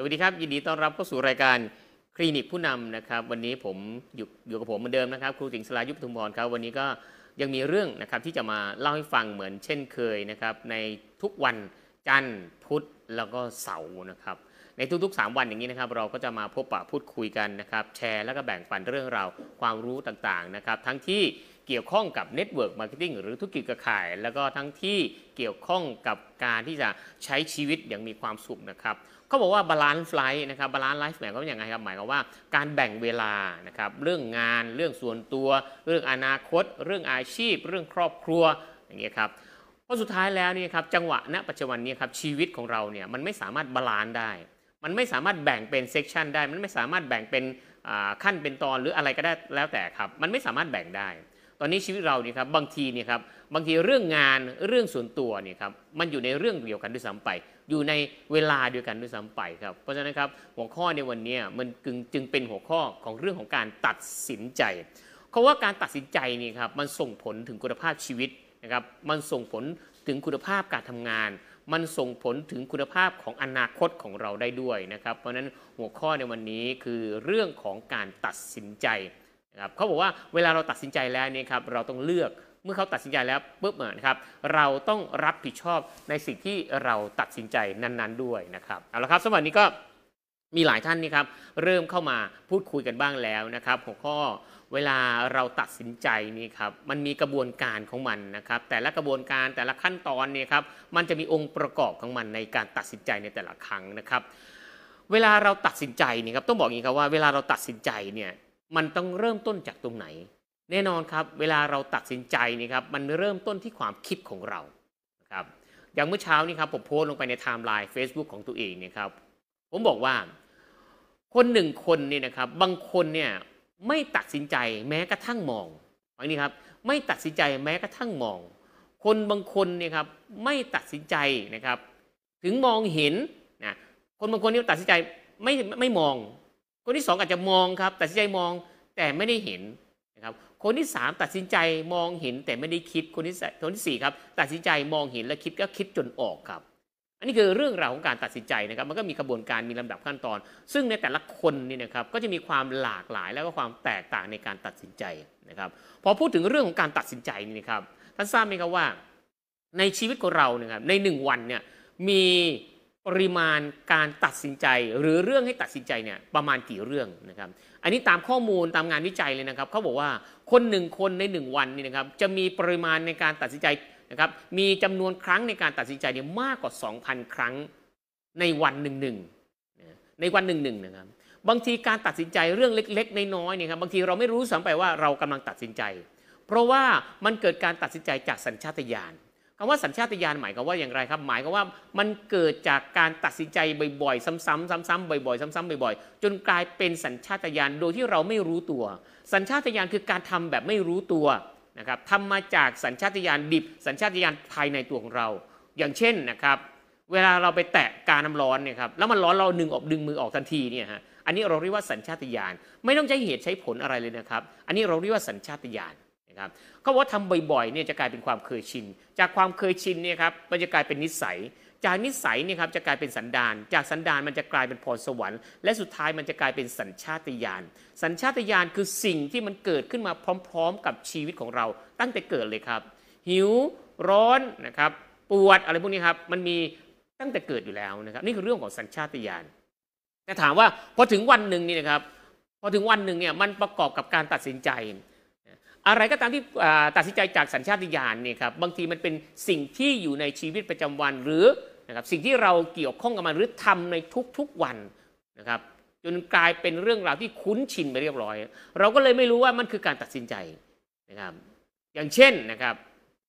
สวัสดีครับ ยินดีต้อนรับเข้าสู่รายการคลินิกผู้นำนะครับ วันนี้ผมอยู่อยู่กับผมเหมือนเดิมนะครับครูสิงสลายุบทุมพรครับวันนี้ก็ยังมีเรื่องนะครับที่จะมาเล่าให้ฟังเหมือนเช่นเคยนะครับ ในทุกวันจันทร์พุธแล้วก็เสาร์นะครับ ในทุกๆ 3 วันอย่างนี้นะครับ เราก็จะมาพบปะพูดคุยกันนะครับ แชร์แล้วก็แบ่งปันเรื่องราวความรู้ต่างๆนะครับ ทั้งที่เกี่ยวข้องกับ network marketing หรือธุรกิจเครือข่าย แล้วก็ทั้งที่เกี่ยวข้องกับการที่จะใช้ชีวิตอย่างมีความสุขนะครับ เขาบอกว่า balance life นะครับ balance life หมายความว่าอย่างไรครับหมายความว่าการแบ่งเวลานะครับเรื่องงานเรื่องส่วนตัว เรื่องอนาคต เรื่องอาชีพ เรื่องครอบครัวอย่างเงี้ยครับเพราะสุดท้ายแล้วนี่ครับจังหวะณปัจจุบันนี้ครับชีวิตของเราเนี่ยมันไม่สามารถ balance ได้ มันไม่สามารถแบ่งเป็น section ได้ มันไม่สามารถแบ่งเป็นขั้นเป็นตอนหรืออะไรก็ได้แล้วแต่ครับมันไม่สามารถแบ่งได้ ตอนนี้ชีวิตเราเนี่ยครับบางทีเนี่ยครับบางทีเรื่องงานเรื่องส่วนตัวเนี่ยครับมันอยู่ในเรื่องเดียวกันด้วยซ้ำไป อยู่ในเวลาเดียวกันด้วยซ้ำไปครับ เพราะฉะนั้นครับหัวข้อในวันนี้มันจึงจึงเป็นหัวข้อของเรื่องของการตัดสินใจเพราะว่าการตัดสินใจนี่ครับมันส่งผลถึงคุณภาพชีวิตนะครับมันส่งผลถึงคุณภาพการทำงาน มันส่งผลถึงคุณภาพของอนาคตของเราได้ด้วยนะครับ เพราะฉะนั้นหัวข้อในวันนี้คือเรื่องของการตัดสินใจนะครับเขาบอกว่าเวลาเราตัดสินใจแล้วเนี่ยครับเราต้องเลือก มื่อเขาตัดสินใจแล้วปุ๊บเออนครับเราต้องรับผิดชอบในสิ่งที่เราตัดสินใจนั้น ๆ ด้วยนะครับเอาละครับสำหรับวันนี้ก็มีหลายท่านนี่ครับเริ่มเข้ามาพูดคุยกันบ้างแล้วนะครับ หัวข้อเวลาเราตัดสินใจนี่ครับมันมีกระบวนการของมันนะครับ แต่ละกระบวนการแต่ละขั้นตอนเนี่ยครับมันจะมีองค์ประกอบของมันในการตัดสินใจในแต่ละครั้งนะครับ เวลาเราตัดสินใจนี่ครับต้องบอกอย่างนี้ครับว่าเวลาเราตัดสินใจเนี่ยมันต้องเริ่มต้นจากตรงไหน แน่นอนครับ เวลาเราตัดสินใจนี่ครับมันเริ่มต้นที่ความคิดของเรานะครับอย่างเมื่อเช้านี่ครับผมโพสต์ลงไปในไทม์ไลน์ Facebook ของตัวเองเนี่ยครับผมบอกว่า คนหนึ่งคนเนี่ยนะครับบางคนเนี่ยไม่ตัดสินใจแม้กระทั่งมองฟังนี้ครับไม่ตัดสินใจแม้กระทั่งมอง คนบางคนเนี่ยครับไม่ตัดสินใจนะครับ ถึงมองเห็นนะคนบางคนนี่ตัดสินใจไม่ไม่มอง คนที่สองอาจจะมองครับตัดสินใจมองแต่ไม่ได้เห็นนะครับ คนที่สามตัดสินใจมองเห็นแต่ไม่ได้คิดคนที่สคนที่สี่ครับตัดสินใจมองเห็นและคิดก็คิดจนออกครับ อันนี้คือเรื่องราวของการตัดสินใจนะครับ มันก็มีกระบวนการมีลำดับขั้นตอน ซึ่งในแต่ละคนนี่นะครับก็จะมีความหลากหลายแล้วก็ความแตกต่างในการตัดสินใจนะครับพอพูดถึงเรื่องของการตัดสินใจนี่นะครับท่านทราบไหมครับว่า ในชีวิตของเราเนี่ยครับในหนึ่งวันเนี่ยมีปริมาณการตัดสินใจหรือเรื่องให้ตัดสินใจเนี่ยประมาณกี่เรื่องนะครับ อันนี้ตามข้อมูลตามงานวิจัยเลยนะครับเขาบอกว่าคนหนึ่งคนในหนึ่งวันนี่นะครับจะมีปริมาณในการตัดสินใจนะครับมีจำนวนครั้งในการตัดสินใจเนี่ยมากกว่า 2,000 ครั้งในวันหนึ่งหนึ่งในวันหนึ่งหนึ่งนะครับบางทีการตัดสินใจเรื่องเล็ก ๆ น้อยๆเนี่ยครับบางทีเราไม่รู้สัมไปว่าเรากำลังตัดสินใจ เพราะว่ามันเกิดการตัดสินใจจากสัญชาตญาณ คำว่าสัญชาตญาณหมายความว่าอย่างไรครับ หมายความว่ามันเกิดจากการตัดสินใจบ่อยๆ ซ้ำๆซ้ำๆบ่อยๆ ซ้ำๆบ่อยๆ จนกลายเป็นสัญชาตญาณโดยที่เราไม่รู้ตัว สัญชาตญาณคือการทำแบบไม่รู้ตัวนะครับทำมาจากสัญชาตญาณดิบ สัญชาตญาณภายในตัวของเรา อย่างเช่นนะครับเวลาเราไปแตะกาน้ำร้อนเนี่ยครับแล้วมันร้อนเราดึงออกดึงมือออกทันทีเนี่ยฮะอันนี้เราเรียกว่าสัญชาตญาณไม่ต้องใช้เหตุใช้ผลอะไรเลยนะครับ อันนี้เราเรียกว่าสัญชาตญาณ นะครับเขาบอกว่าทำบ่อยๆเนี่ยจะกลายเป็นความเคยชิน จากความเคยชินเนี่ยครับมันจะกลายเป็นนิสัย จากนิสัยเนี่ยครับจะกลายเป็นสันดาน จากสันดานมันจะกลายเป็นพรสวรรค์ และสุดท้ายมันจะกลายเป็นสัญชาตญาณ สัญชาตญาณคือสิ่งที่มันเกิดขึ้นมาพร้อม ๆ กับชีวิตของเรา ตั้งแต่เกิดเลยครับ หิวร้อนนะครับปวดอะไรพวกนี้ครับมันมีตั้งแต่เกิดอยู่แล้วนะครับนี่คือเรื่องของสัญชาตญาณแต่ถามว่าพอถึงวันหนึ่งนี่นะครับพอถึงวันหนึ่งเนี่ยมันประกอบกับการตัดสินใจ อะไรก็ตามที่ตัดสินใจจากสัญชาตญาณเนี่ยครับบางทีมันเป็นสิ่งที่อยู่ในชีวิตประจำวันหรือนะครับสิ่งที่เราเกี่ยวข้องกับมันหรือทำในทุกๆวันนะครับจนกลายเป็นเรื่องราวที่คุ้นชินไปเรียบร้อย เราก็เลยไม่รู้ว่ามันคือการตัดสินใจนะครับอย่างเช่นนะครับ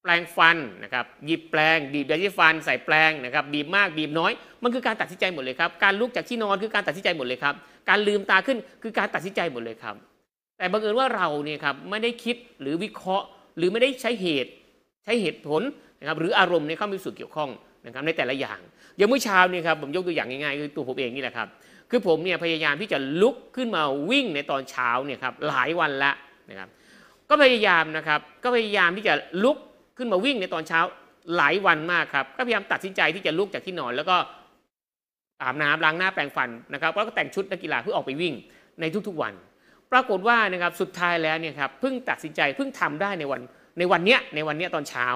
แปลงฟันนะครับหยิบแปลงบีบยาสีฟันใส่แปลงนะครับบีบมากบีบน้อย มันคือการตัดสินใจหมดเลยครับการลุกจากที่นอนคือการตัดสินใจหมดเลยครับการลืมตาขึ้นคือการตัดสินใจหมดเลยครับ แต่บังเอิญว่าเราเนี่ยครับไม่ได้คิดหรือวิเคราะห์ หรือไม่ได้ใช้เหตุใช้เหตุผลนะครับหรืออารมณ์ในเข้ามีส่วนเกี่ยวข้องนะครับในแต่ละอย่างอย่างเมื่อเช้าเนี่ยครับผมยกตัวอย่างง่ายๆคือตัวผมเองนี่แหละครับคือผมเนี่ยพยายามที่จะลุกขึ้นมาวิ่งในตอนเช้าเนี่ยครับหลายวันละนะครับก็พยายามนะครับก็พยายามที่จะลุกขึ้นมาวิ่งในตอนเช้าหลายวันมากครับก็พยายามตัดสินใจที่จะลุกจากที่นอน แล้วก็อาบน้ำล้างหน้าแปรงฟันนะครับแล้วก็แต่งชุดนักกีฬาเพื่อออกไปวิ่งในทุกๆวัน ปรากฏว่านะครับสุดท้ายแล้วเนี่ยครับเพิ่งตัดสินใจเพิ่งทำได้ในวันในวันเนี้ยในวันเนี้ยตอนเช้า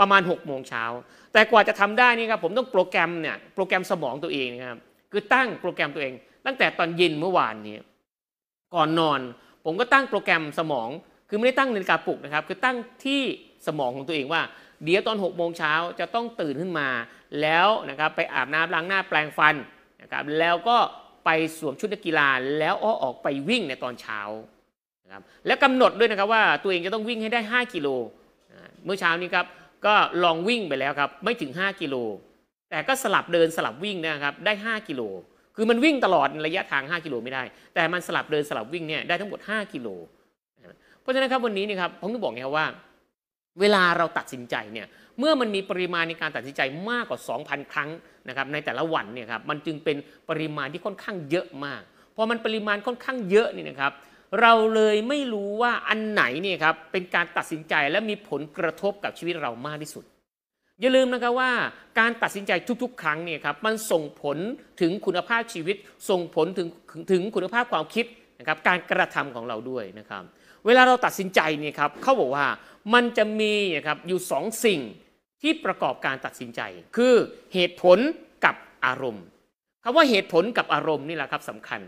ประมาณ6กโมงเช้าแต่กว่าจะทำได้นี่ครับผมต้องโปรแกรมเนี่ยโปรแกรมสมองตัวเองนะครับคือตั้งโปรแกรมตัวเอง ตั้งแต่ตอนเย็นเมื่อวานนี้ก่อนนอน ผมก็ตั้งโปรแกรมสมอง คือไม่ได้ตั้งนาฬิกาปลุกนะครับ คือตั้งที่สมองของตัวเองว่า เดี๋ยวตอน6กโมงเช้าจะต้องตื่นขึ้นมา แล้วนะครับไปอาบน้ำล้างหน้าแปรงฟันนะครับแล้วก็ ไปสวมชุดนักกีฬาแล้วอ้อออกไปวิ่งในตอนเช้านะครับแล้วกำหนดด้วยนะครับว่าตัวเองจะต้องวิ่งให้ได้ 5 กิโลเมื่อเช้านี้ครับก็ลองวิ่งไปแล้วครับไม่ถึง 5 กิโล แต่ก็สลับเดินสลับวิ่งนะครับได้ 5 กิโล คือมันวิ่งตลอดระยะทาง 5 กิโลไม่ได้ แต่มันสลับเดินสลับวิ่งเนี่ยได้ทั้งหมด 5 กิโล เพราะฉะนั้นครับวันนี้นี่ครับผมต้องบอกไงครับว่า เวลาเราตัดสินใจเนี่ย เมื่อมันมีปริมาณในการตัดสินใจมากกว่า 2,000 ครั้งนะครับในแต่ละวันเนี่ยครับมันจึงเป็นปริมาณที่ค่อนข้างเยอะมากพอมันปริมาณค่อนข้างเยอะนี่นะครับเราเลยไม่รู้ว่าอันไหนเนี่ยครับเป็นการตัดสินใจและมีผลกระทบกับชีวิตเรามากที่สุด อย่าลืมนะครับว่าการตัดสินใจทุกๆ ครั้งเนี่ยครับมันส่งผลถึงคุณภาพชีวิต ส่งผลถึงถึงคุณภาพความคิดนะครับการกระทำของเราด้วยนะครับ เวลาเราตัดสินใจเนี่ยครับเขาบอกว่ามันจะมีนะครับอยู่สองสิ่ง ที่ประกอบการตัดสินใจ คือเหตุผลกับอารมณ์คำว่าเหตุผลกับอารมณ์นี่แหละครับสำคัญ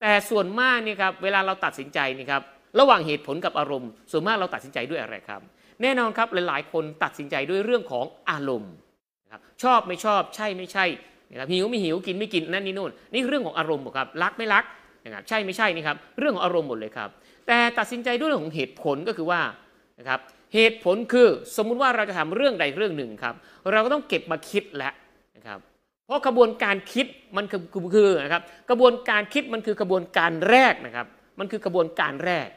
แต่ส่วนมากนี่ครับเวลาเราตัดสินใจนี่ครับระหว่างเหตุผลกับอารมณ์ ส่วนมากเราตัดสินใจด้วยอะไรครับ แน่นอนครับหลายๆ คนตัดสินใจด้วยเรื่องของอารมณ์นะครับชอบไม่ชอบใช่ไม่ใช่นะครับหิวไม่หิวกินไม่กินนั่นนี่นู่นนี่เรื่องของอารมณ์ครับรักไม่รักนะครับใช่ไม่ใช่นี่ครับเรื่องของอารมณ์หมดเลยครับ แต่ตัดสินใจด้วยเรื่องของเหตุผลก็คือว่านะครับ เหตุผลคือสมมุติว่าเราจะทำเรื่องใดเรื่องหนึ่งครับ เราก็ต้องเก็บมาคิดแล้วนะครับเพราะกระบวนการคิดมันคือคือนะครับกระบวนการคิดมันคือกระบวนการแรกนะครับ มันคือกระบวนการแรก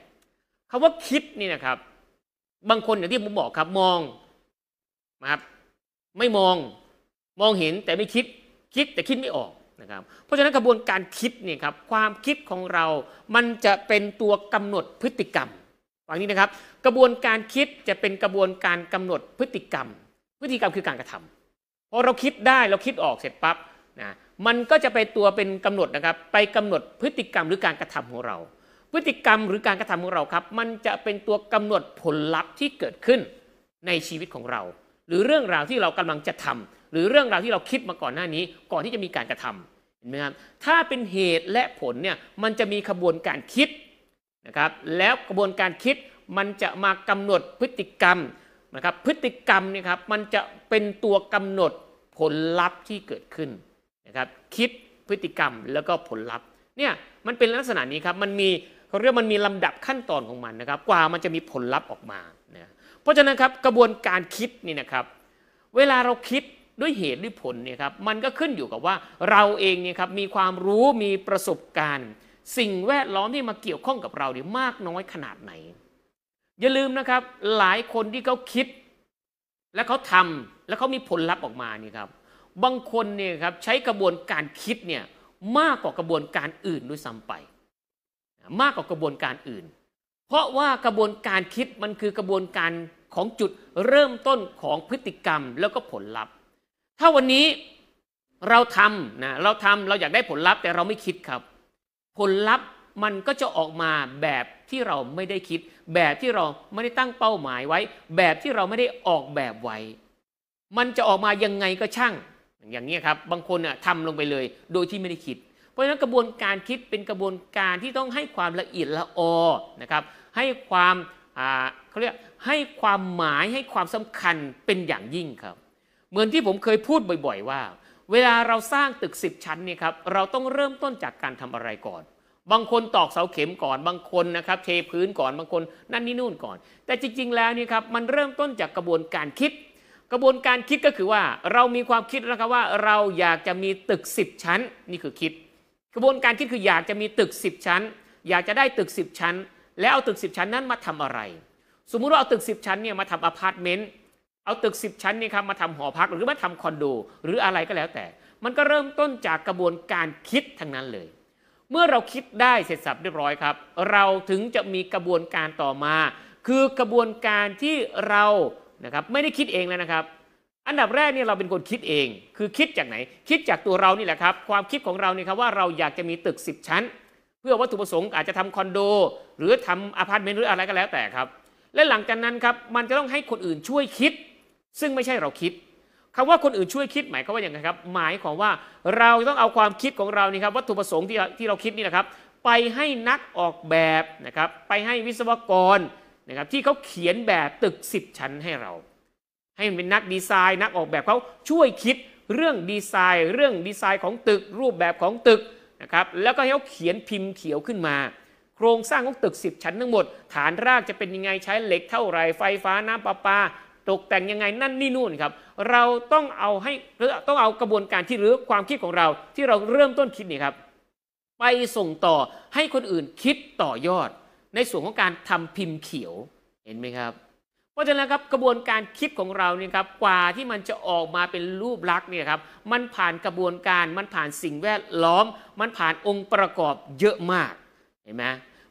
คำว่าคิดนี่นะครับ บางคนอย่างที่ผมบอกครับมองนะครับไม่มองมองเห็นแต่ไม่คิดคิดแต่คิดไม่ออกนะครับ เพราะฉะนั้นกระบวนการคิดเนี่ยครับความคิดของเรา มันจะเป็นตัวกำหนดพฤติกรรม ฟังนี้นะครับ กระบวนการคิดจะเป็นกระบวนการกำหนดพฤติกรรม พฤติกรรมคือการกระทำพอเราคิดได้เราคิดออกเสร็จปั๊บนะมันก็จะไปตัวเป็นกำหนดนะครับ ไปกำหนดพฤติกรรมหรือการกระทำของเรา พฤติกรรมหรือการกระทำของเราครับ มันจะเป็นตัวกำหนดผลลัพธ์ที่เกิดขึ้นในชีวิตของเรา หรือเรื่องราวที่เรากำลังจะทำหรือเรื่องราวที่เราคิดมาก่อนหน้านี้ ก่อนที่จะมีการกระทำเห็นไหมครับถ้าเป็นเหตุและผลเนี่ยมันจะมีขบวนการคิด นะครับแล้วกระบวนการคิดมันจะมากำหนดพฤติกรรมนะครับพฤติกรรมเนี่ยครับมันจะเป็นตัวกำหนดผลลัพธ์ที่เกิดขึ้นนะครับคิดพฤติกรรมแล้วก็ผลลัพธ์เนี่ยมันเป็นลักษณะนี้ครับมันมีเขาเรียกมันมีลำดับขั้นตอนของมันนะครับกว่ามันจะมีผลลัพธ์ออกมานะเพราะฉะนั้นครับกระบวนการคิดนี่นะครับเวลาเราคิดด้วยเหตุด้วยผลเนี่ยครับมันก็ขึ้นอยู่กับว่าเราเองเนี่ยครับมีความรู้มีประสบการณ์ สิ่งแวดล้อมที่มาเกี่ยวข้องกับเราเนี่ยมากน้อยขนาดไหน อย่าลืมนะครับหลายคนที่เขาคิด และเขาทำและเขามีผลลัพธ์ออกมานี่ครับบางคนเนี่ยครับใช้กระบวนการคิดเนี่ยมากกว่ากระบวนการอื่นด้วยซ้ำไป มากกว่ากระบวนการอื่น เพราะว่ากระบวนการคิดมันคือกระบวนการของจุดเริ่มต้นของพฤติกรรมแล้วก็ผลลัพธ์ ถ้าวันนี้เราทำนะเราทำเราอยากได้ผลลัพธ์แต่เราไม่คิดครับ ผลลัพธ์มันก็จะออกมาแบบที่เราไม่ได้คิด แบบที่เราไม่ได้ตั้งเป้าหมายไว้ แบบที่เราไม่ได้ออกแบบไว้ มันจะออกมายังไงก็ช่าง อย่างนี้ครับ บางคนทำลงไปเลย โดยที่ไม่ได้คิด เพราะฉะนั้นกระบวนการคิดเป็นกระบวนการที่ต้องให้ความละเอียดละออนะครับ ให้ความเขาเรียกให้ความหมายให้ความสำคัญเป็นอย่างยิ่งครับ เหมือนที่ผมเคยพูดบ่อย ๆ ว่า เวลาเราสร้างตึกสิบชั้นเนี่ยครับเราต้องเริ่มต้นจากการทำอะไรก่อน บางคนตอกเสาเข็มก่อนบางคนนะครับเทพื้นก่อนบางคนนั่นนี่นู่นก่อน แต่จริง ๆ แล้วเนี่ยครับมันเริ่มต้นจากกระบวนการคิด กระบวนการคิดก็คือว่าเรามีความคิดนะครับว่าเราอยากจะมีตึก 10 ชั้นนี่คือคิด กระบวนการคิดคืออยากจะมีตึก 10 ชั้น อยากจะได้ตึก 10 ชั้น แล้วเอาตึก 10 ชั้นนั้นมาทำอะไร สมมุติว่าเอาตึก 10 ชั้นเนี่ยมาทำอพาร์ตเมนต์ เอาตึก 10 ชั้นนี่ครับมาทำหอพักหรือมาทำคอนโด หรืออะไรก็แล้วแต่ มันก็เริ่มต้นจากกระบวนการคิดทั้งนั้นเลย เมื่อเราคิดได้เสร็จสรรพเรียบร้อยครับ เราถึงจะมีกระบวนการต่อมา คือกระบวนการที่เรานะครับไม่ได้คิดเองแล้วนะครับ อันดับแรกเนี่ยเราเป็นคนคิดเอง คือคิดจากไหน คิดจากตัวเรานี่แหละครับ ความคิดของเราเนี่ยครับว่าเราอยากจะมีตึก 10 ชั้น เพื่อวัตถุประสงค์อาจจะทำคอนโด หรือทำอพาร์ตเมนต์หรืออะไรก็แล้วแต่ครับ และหลังจากนั้นครับมันจะต้องให้คนอื่นช่วยคิด ซึ่งไม่ใช่เราคิดคำว่าคนอื่นช่วยคิดหมายความว่าอย่างไรครับ หมายความว่าเราต้องเอาความคิดของเรานี่ครับวัตถุประสงค์ที่ที่เราคิดนี่นะครับ ไปให้นักออกแบบนะครับ ไปให้วิศวกรนะครับที่เขาเขียนแบบตึก 10 ชั้นให้เรา ให้มันเป็นนักดีไซน์นักออกแบบเขาช่วยคิดเรื่องดีไซน์ เรื่องดีไซน์ของตึก รูปแบบของตึกนะครับแล้วก็ให้เขาเขียนพิมพ์เขียวขึ้นมา โครงสร้างของตึก 10 ชั้นทั้งหมด ฐานรากจะเป็นยังไงใช้เหล็กเท่าไรไฟฟ้าน้ำประปา ตกแต่งยังไงนั่นนี่นู่นครับ เราต้องเอาให้ต้องเอากระบวนการที่หรือความคิดของเราที่เราเริ่มต้นคิดนี่ครับ ไปส่งต่อให้คนอื่นคิดต่อยอด ในส่วนของการทำพิมพ์เขียวเห็นไหมครับ เพราะฉะนั้นครับกระบวนการคิดของเราเนี่ยครับกว่าที่มันจะออกมาเป็นรูปลักษณ์เนี่ยครับมันผ่านกระบวนการมันผ่านสิ่งแวดล้อม มันผ่านองค์ประกอบเยอะมากเห็นไหม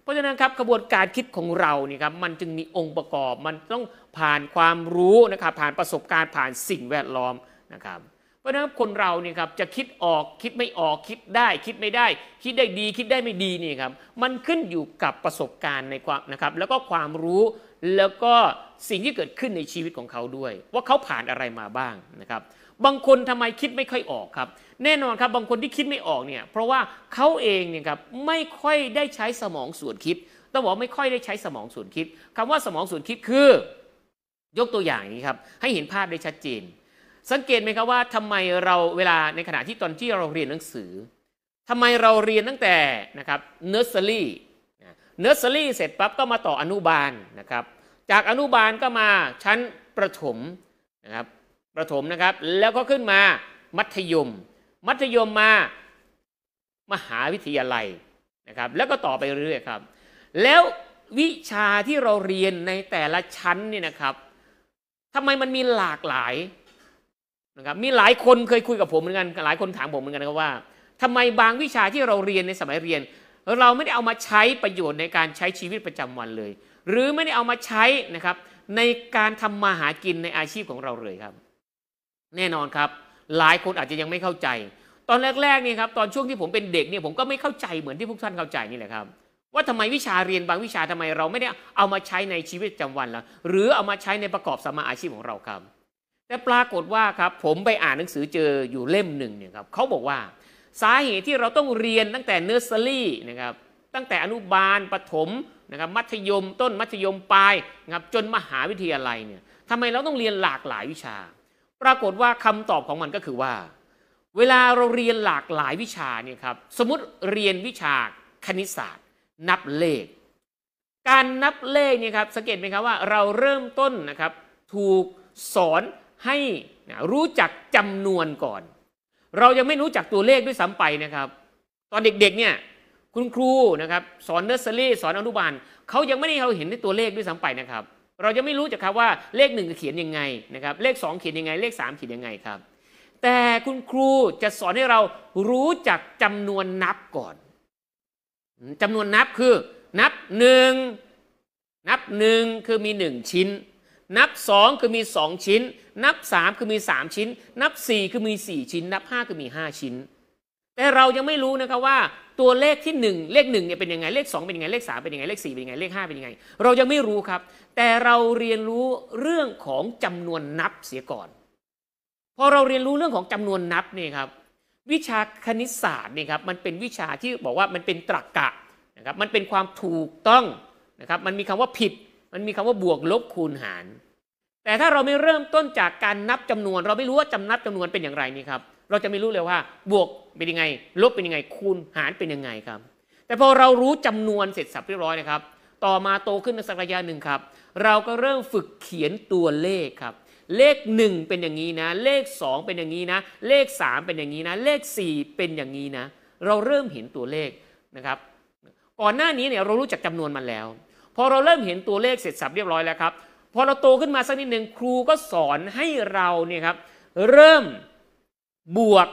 เพราะฉะนั้นครับกระบวนการคิดของเราเนี่ยครับมันจึงมีองค์ประกอบ มันต้องผ่านความรู้นะครับผ่านประสบการณ์ผ่านสิ่งแวดล้อมนะครับเพราะฉะนั้นคนเราเนี่ยครับจะคิดออกคิดไม่ออกคิดได้คิดไม่ได้ คิดได้ดีคิดได้ไม่ดีนี่ครับมันขึ้นอยู่กับประสบการณ์ในความนะครับแล้วก็ความรู้แล้วก็สิ่งที่เกิดขึ้นในชีวิตของเขาด้วย ว่าเขาผ่านอะไรมาบ้างนะครับ บางคนทำไมคิดไม่ค่อยออกครับ แน่นอนครับบางคนที่คิดไม่ออกเนี่ยเพราะว่าเขาเองเนี่ยครับไม่ค่อยได้ใช้สมองส่วนคิดต้องบอกไม่ค่อยได้ใช้สมองส่วนคิดคำว่าสมองส่วนคิดคือ ยกตัวอย่างนี้ครับให้เห็นภาพได้ชัดเจน สังเกตไหมครับว่าทำไมเราเวลาในขณะที่ตอนที่เราเรียนหนังสือทำไมเราเรียนตั้งแต่นะครับ nursery nursery เสร็จปั๊บก็มาต่ออนุบาลนะครับจากอนุบาลก็มาชั้นประถมนะครับ ประถมนะครับ แล้วก็ขึ้นมามัธยม มัธยมมามหาวิทยาลัยนะครับ แล้วก็ต่อไปเรื่อยๆครับ แล้ววิชาที่เราเรียนในแต่ละชั้นนี่นะครับทำไมมันมีหลากหลายนะครับมีหลายคนเคยคุยกับผมเหมือนกันหลายคนถามผมเหมือนกันนะครับว่าทำไมบางวิชาที่เราเรียนในสมัยเรียน เราไม่ได้เอามาใช้ประโยชน์ในการใช้ชีวิตประจำวันเลย หรือไม่ได้เอามาใช้นะครับในการทำมาหากินในอาชีพของเราเลยครับ แน่นอนครับ หลายคนอาจจะยังไม่เข้าใจ ตอนแรกๆนี่ครับตอนช่วงที่ผมเป็นเด็กเนี่ยผมก็ไม่เข้าใจเหมือนที่พวกท่านเข้าใจนี่แหละครับ ว่าทำไมวิชาเรียนบางวิชาทำไมเราไม่ได้เอามาใช้ในชีวิตประจำวันล่ะหรือเอามาใช้ในประกอบสมาอาชีพของเราครับ แต่ปรากฏว่าครับผมไปอ่านหนังสือเจออยู่เล่มหนึ่งเนี่ยครับเขาบอกว่าสาเหตุที่เราต้องเรียนตั้งแต่เนอร์เซอรี่นะครับตั้งแต่อนุบาลปฐมนะครับมัธยมต้นมัธยมปลายนะครับจนมหาวิทยาลัยเนี่ยทำไมเราต้องเรียนหลากหลายวิชา ปรากฏว่าคำตอบของมันก็คือว่า เวลาเราเรียนหลากหลายวิชาเนี่ยครับสมมติเรียนวิชาคณิตศาสตร์ นับเลข การนับเลขเนี่ยครับสังเกตไหมครับว่าเราเริ่มต้นนะครับถูกสอนให้รู้จักจำนวนก่อน เรายังไม่รู้จักตัวเลขด้วยซ้ำไปนะครับ ตอนเด็กๆเนี่ยคุณครูนะครับสอนเนอร์เซอรี่สอนอนุบาลเขายังไม่ได้เราเห็นในตัวเลขด้วยซ้ำไปนะครับ เราจะไม่รู้จักครับว่าเลขหนึ่งเขียนยังไงนะครับเลขสองเขียนยังไง เลขสามเขียนยังไงครับ แต่คุณครูจะสอนให้เรารู้จักจำนวนนับก่อนจำนวนนับคือนับหนึ่งนับหนึ่งคือมีหนึ่งชิ้น นับสองคือมีสองชิ้น นับสามคือมีสามชิ้น นับสี่คือมีสี่ชิ้น นับห้าคือมีห้าชิ้น แต่เรายังไม่รู้นะครับว่า ตัวเลขที่ 1 เลข1เนี่ยเป็นยังไงเลข 2 เป็นยังไงเลข 3 เป็นยังไงเลข 4 เป็นยังไงเลข 5 เป็นยังไง เรายังไม่รู้ครับ แต่เราเรียนรู้เรื่องของจำนวนนับเสียก่อน พอเราเรียนรู้เรื่องของจำนวนนับนี่ครับวิชาคณิตศาสตร์นี่ครับมันเป็นวิชาที่บอกว่ามันเป็นตรรกกะนะครับมันเป็นความถูกต้องนะครับมันมีคำว่าผิด มันมีคำว่าบวกลบคูณหาร แต่ถ้าเราไม่เริ่มต้นจากการนับจำนวน เราไม่รู้ว่าจำนับจำนวนเป็นอย่างไรนี่ครับ เราจะไม่รู้เลยว่า บวกเป็นยังไง ลบเป็นยังไง คูณหารเป็นยังไงครับ แต่พอเรารู้จำนวนเสร็จสับเรียบร้อยนะครับ ต่อมาโตขึ้นในสักระยะหนึ่งครับ เราก็เริ่มฝึกเขียนตัวเลขครับ เลข 1 เป็นอย่างนี้นะ เลข 2 เป็นอย่างนี้นะ เลข 3 เป็นอย่างนี้นะ เลข 4 เป็นอย่างนี้นะ เราเริ่มเห็นตัวเลขนะครับ ก่อนหน้านี้เนี่ยเรารู้จักจำนวนมันแล้ว พอเราเริ่มเห็นตัวเลขเสร็จสับเรียบร้อยแล้วครับพอเราโตขึ้นมาสักนิดหนึ่งครูก็สอนให้เราเนี่ยครับเริ่ม บวก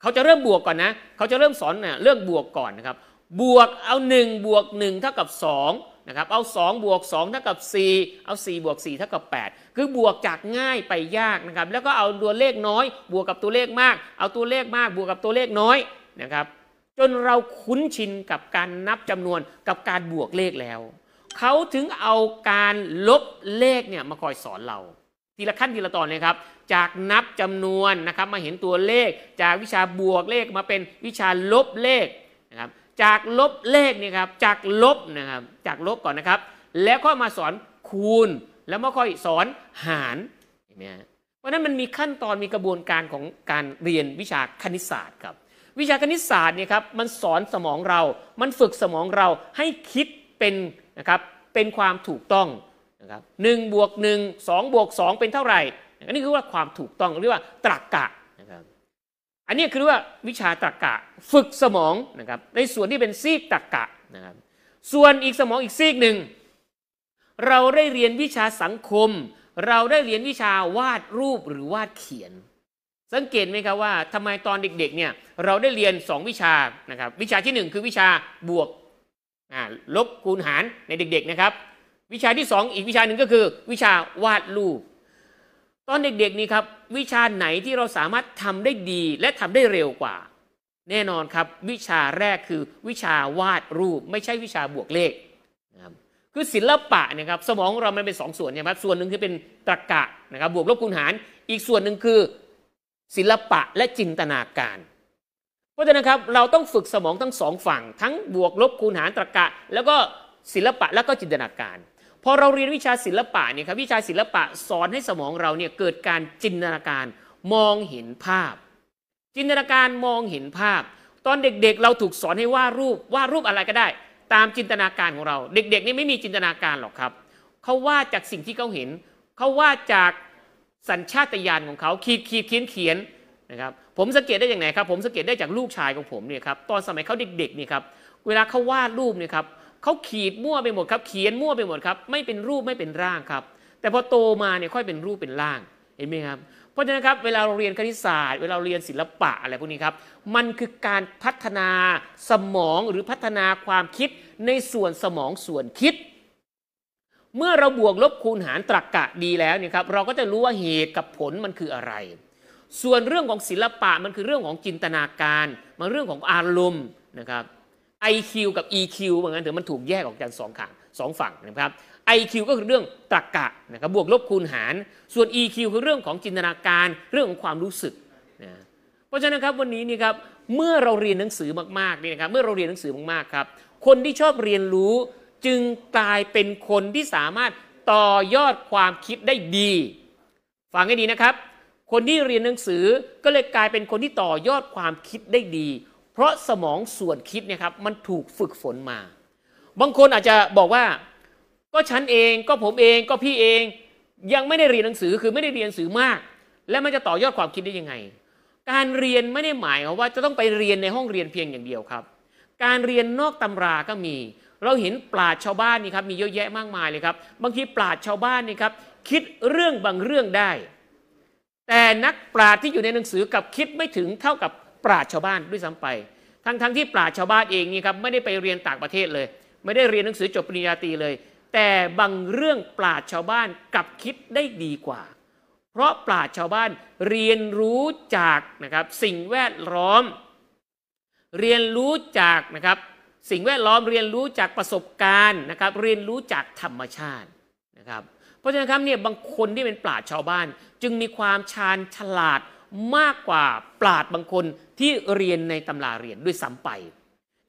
เขาจะเริ่มบวกก่อนนะ เขาจะเริ่มสอนเนี่ยเรื่องบวกก่อนนะครับ บวกเอา 1 บวก1เท่ากับ2นะครับ เอา 2 บวก2เท่ากับ 4 เอา 4 บวก4เท่ากับ 8 คือบวกจากง่ายไปยากนะครับ แล้วก็เอาตัวเลขน้อย บวกกับตัวเลขมาก เอาตัวเลขมาก บวกกับตัวเลขน้อยนะครับ จนเราคุ้นชินกับการนับจำนวนกับการบวกเลขแล้ว เขาถึงเอาการลบเลขเนี่ยมาคอยสอนเรา ทีละขั้นทีละตอนเลยครับ จากนับจำนวนนะครับมาเห็นตัวเลข จากวิชาบวกเลขมาเป็นวิชาลบเลขนะครับจากลบเลขนี่ครับจากลบนะครับจากลบก่อนนะครับ แล้วก็มาสอนคูณแล้วมาค่อยสอนหารเห็นไหมฮะเพราะนั้นมันมีขั้นตอนมีกระบวนการของการเรียนวิชาคณิตศาสตร์ครับ วิชาคณิตศาสตร์เนี่ยครับมันสอนสมองเรา มันฝึกสมองเราให้คิดเป็นนะครับเป็นความถูกต้อง นะครับหนึ่งบวกหนึ่งสองบวกสองเป็นเท่าไหร่อันนี้คือว่าความถูกต้องเรียกว่าตรรกะนะครับอันนี้คือว่าวิชาตรรกะฝึกสมองนะครับในส่วนที่เป็นซีกตรรกะนะครับส่วนอีกสมองอีกซีกหนึ่งเราได้เรียนวิชาสังคม เราได้เรียนวิชาวาดรูปหรือวาดเขียน สังเกตไหมครับว่าทำไมตอนเด็กๆเนี่ยเราได้เรียน 2 วิชานะครับวิชาที่ 1 คือวิชาบวกลบคูณหารในเด็กๆนะครับ วิชาที่2ออีกวิชาหนึ่งก็คือ วิชาวาดรูป ตอนเด็กๆนี่ครับ วิชาไหนที่เราสามารถทำได้ดีและทำได้เร็วกว่า แน่นอนครับ วิชาแรกคือวิชาวาดรูป ไม่ใช่วิชาบวกเลขนะครับคือศิลปะเนี่ยครับสมองเรามันเป็นสองส่วนนะครับส่วนหนึ่งคือเป็นตรรกะนะครับบวกลบคูณหาร อีกส่วนหนึ่งคือ ศิลปะและจินตนาการ เพราะฉะนั้นครับเราต้องฝึกสมองทั้งสองฝั่ง ทั้งบวกลบคูณหารตรรกะ แล้วก็ศิลปะแล้วก็จินตนาการ อเราเรียนวิชาศิลปะเนี่ยครับวิชาศิลปะสอนให้สมองเราเนี่ยเกิดการจินตนาการมองเห็นภาพ จินตนาการมองเห็นภาพ ตอนเด็กๆเราถูกสอนให้วาดรูปวาดรูปอะไรก็ได้ ตามจินตนาการของเรา เด็กๆนี่ไม่มีจินตนาการหรอกครับเขาวาดจากสิ่งที่เขาเห็นเขาวาดจากสัญชาตญาณของเขาขีดขีดเขียนเขียนนะครับผมสังเกตได้อย่างไรครับผมสังเกตได้จากลูกชายของผมเนี่ยครับตอนสมัยเขาเด็กๆนี่ครับเวลาเขาวาดรูปเนี่ยครับ เขาขีดมั่วไปหมดครับ เขียนมั่วไปหมดครับ ไม่เป็นรูปไม่เป็นร่างครับ แต่พอโตมาเนี่ยค่อยเป็นรูปเป็นร่าง เห็นไหมครับ เพราะฉะนั้นครับเวลาเราเรียนคณิตศาสตร์ เวลาเรียนศิลปะอะไรพวกนี้ครับ มันคือการพัฒนาสมองหรือพัฒนาความคิดในส่วนสมองส่วนคิด เมื่อเราบวกลบคูณหารตรรกกะดีแล้วเนี่ยครับ เราก็จะรู้ว่าเหตุกับผลมันคืออะไร ส่วนเรื่องของศิลปะมันคือเรื่องของจินตนาการ มันเรื่องของอารมณ์นะครับ IQ กับ EQ เหมือนกันถือมันถูกแยกออกจากสองฝั่งสองฝั่งนะครับ IQ ก็คือเรื่องตรรกกะนะครับบวกลบคูณหาร ส่วน EQ คือเรื่องของจินตนาการเรื่องของความรู้สึกนะเพราะฉะนั้นครับวันนี้นี่ครับเมื่อเราเรียนหนังสือมากๆนี่นะครับเมื่อเราเรียนหนังสือมากๆครับคนที่ชอบเรียนรู้จึงกลายเป็นคนที่สามารถต่อยอดความคิดได้ดีฟังให้ดีนะครับ คนที่เรียนหนังสือก็เลยกลายเป็นคนที่ต่อยอดความคิดได้ดี เพราะสมองส่วนคิดเนี่ยครับมันถูกฝึกฝนมา บางคนอาจจะบอกว่า ก็ฉันเองก็ผมเองก็พี่เองยังไม่ได้เรียนหนังสือคือไม่ได้เรียนหนังสือมาก แล้วมันจะต่อยอดความคิดได้ยังไง การเรียนไม่ได้หมายว่าจะต้องไปเรียนในห้องเรียนเพียงอย่างเดียวครับ การเรียนนอกตำราก็มี เราเห็นปราชญ์ชาวบ้านนี่ครับมีเยอะแยะมากมายเลยครับ บางทีปราชญ์ชาวบ้านนี่ครับคิดเรื่องบางเรื่องได้ แต่นักปราชญ์ที่อยู่ในหนังสือกับคิดไม่ถึงเท่ากับ ปราชชาวบ้านด้วยซ้ำไป ทั้งๆทที่ปราชชาวบ้านเองนี่ครับไม่ได้ไปเรียนต่างประเทศเลย ไม่ได้เรียนหนังสือจบปริญญาตรีเลย แต่บางเรื่องปราชชาวบ้านกลับคิดได้ดีกว่า เพราะปราชชาวบ้านเรียนรู้จากนะครับสิ่งแวดล้อม เรียนรู้จากนะครับสิ่งแวดล้อมเรียนรู้จากประสบการณ์นะครับเรียนรู้จากธรรมชาตินะครับ เพราะฉะนั้นครับเนี่ยบางคนที่เป็นปราชชาวบ้าน จึงมีความชาญฉลาด มากกว่าปราชบางคนที่เรียนในตำราเรียนด้วยซ้ำไป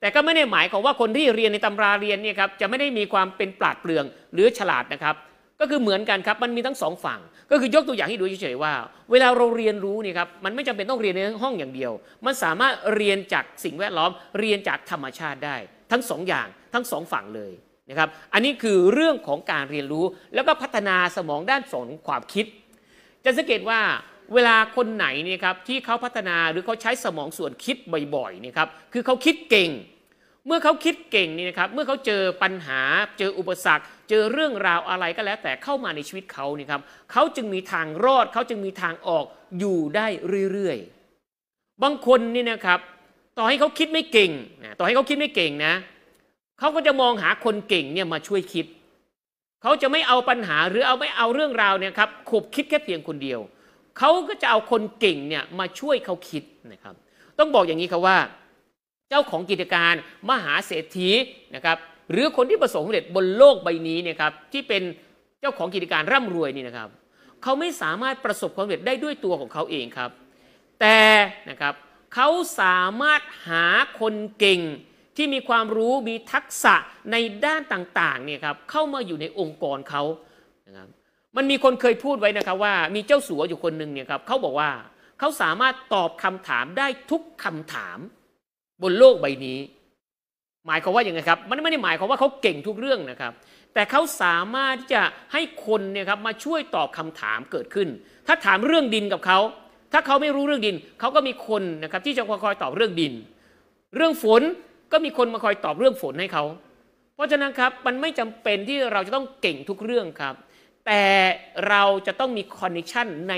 แต่ก็ไม่ได้หมายความว่าคนที่เรียนในตำราเรียนเนี่ยครับจะไม่ได้มีความเป็นปราดเปรื่องหรือฉลาดนะครับ ก็คือเหมือนกันครับมันมีทั้งสองฝั่ง ก็คือยกตัวอย่างให้ดูเฉยๆว่า เวลาเราเรียนรู้เนี่ยครับมันไม่จำเป็นต้องเรียนในห้องอย่างเดียว มันสามารถเรียนจากสิ่งแวดล้อมเรียนจากธรรมชาติได้ ทั้งสองอย่างทั้งสองฝั่งเลยนะครับอันนี้คือเรื่องของการเรียนรู้แล้วก็พัฒนาสมองด้านสองความคิด จะสังเกตว่า เวลาคนไหนเนี่ยครับที่เขาพัฒนาหรือเขาใช้สมองส่วนคิดบ่อยๆเนี่ยครับคือเขาคิดเก่ง เมื่อเขาคิดเก่งนี่นะครับเมื่อเขาเจอปัญหา เจออุปสรรค เจอเรื่องราวอะไรก็แล้วแต่เข้ามาในชีวิตเขานี่ครับเขาจึงมีทางรอดเขาจึงมีทางออกอยู่ได้เรื่อยๆ บางคนนี่นะครับต่อให้เขาคิดไม่เก่งนะต่อให้เขาคิดไม่เก่งนะเขาก็จะมองหาคนเก่งเนี่ยมาช่วยคิดเขาจะไม่เอาปัญหาหรือเอาไม่เอาเรื่องราวเนี่ยครับขบคิดแค่เพียงคนเดียว เขาก็จะเอาคนเก่งเนี่ยมาช่วยเขาคิดนะครับ ต้องบอกอย่างนี้ครับว่า เจ้าของกิจการมหาเศรษฐีนะครับหรือคนที่ประสบความสำเร็จบนโลกใบนี้เนี่ยครับที่เป็นเจ้าของกิจการร่ำรวยนี่นะครับเขาไม่สามารถประสบความสำเร็จได้ด้วยตัวของเขาเองครับ แต่นะครับเขาสามารถหาคนเก่งที่มีความรู้มีทักษะในด้านต่างๆเนี่ยครับเข้ามาอยู่ในองค์กรเขานะครับ มันมีคนเคยพูดไว้นะครับว่ามีเจ้าสัวอยู่คนหนึ่งเนี่ยครับเขาบอกว่าเขาสามารถตอบคำถามได้ทุกคำถาม บนโลกใบนี้ หมายความว่าอย่างไงครับมันไม่ได้หมายความว่าเขาเก่งทุกเรื่องนะครับ แต่เขาสามารถที่จะให้คนเนี่ยครับมาช่วยตอบคำถามเกิดขึ้น ถ้าถามเรื่องดินกับเขาถ้าเขาไม่รู้เรื่องดินเขาก็มีคนนะครับที่จะคอยตอบเรื่องดิน เรื่องฝนก็มีคนมาคอยตอบเรื่องฝนให้เขาเพราะฉะนั้นครับมันไม่จำเป็นที่เราจะต้องเก่งทุกเรื่องครับ แต่เราจะต้องมีคอนเนคชันใน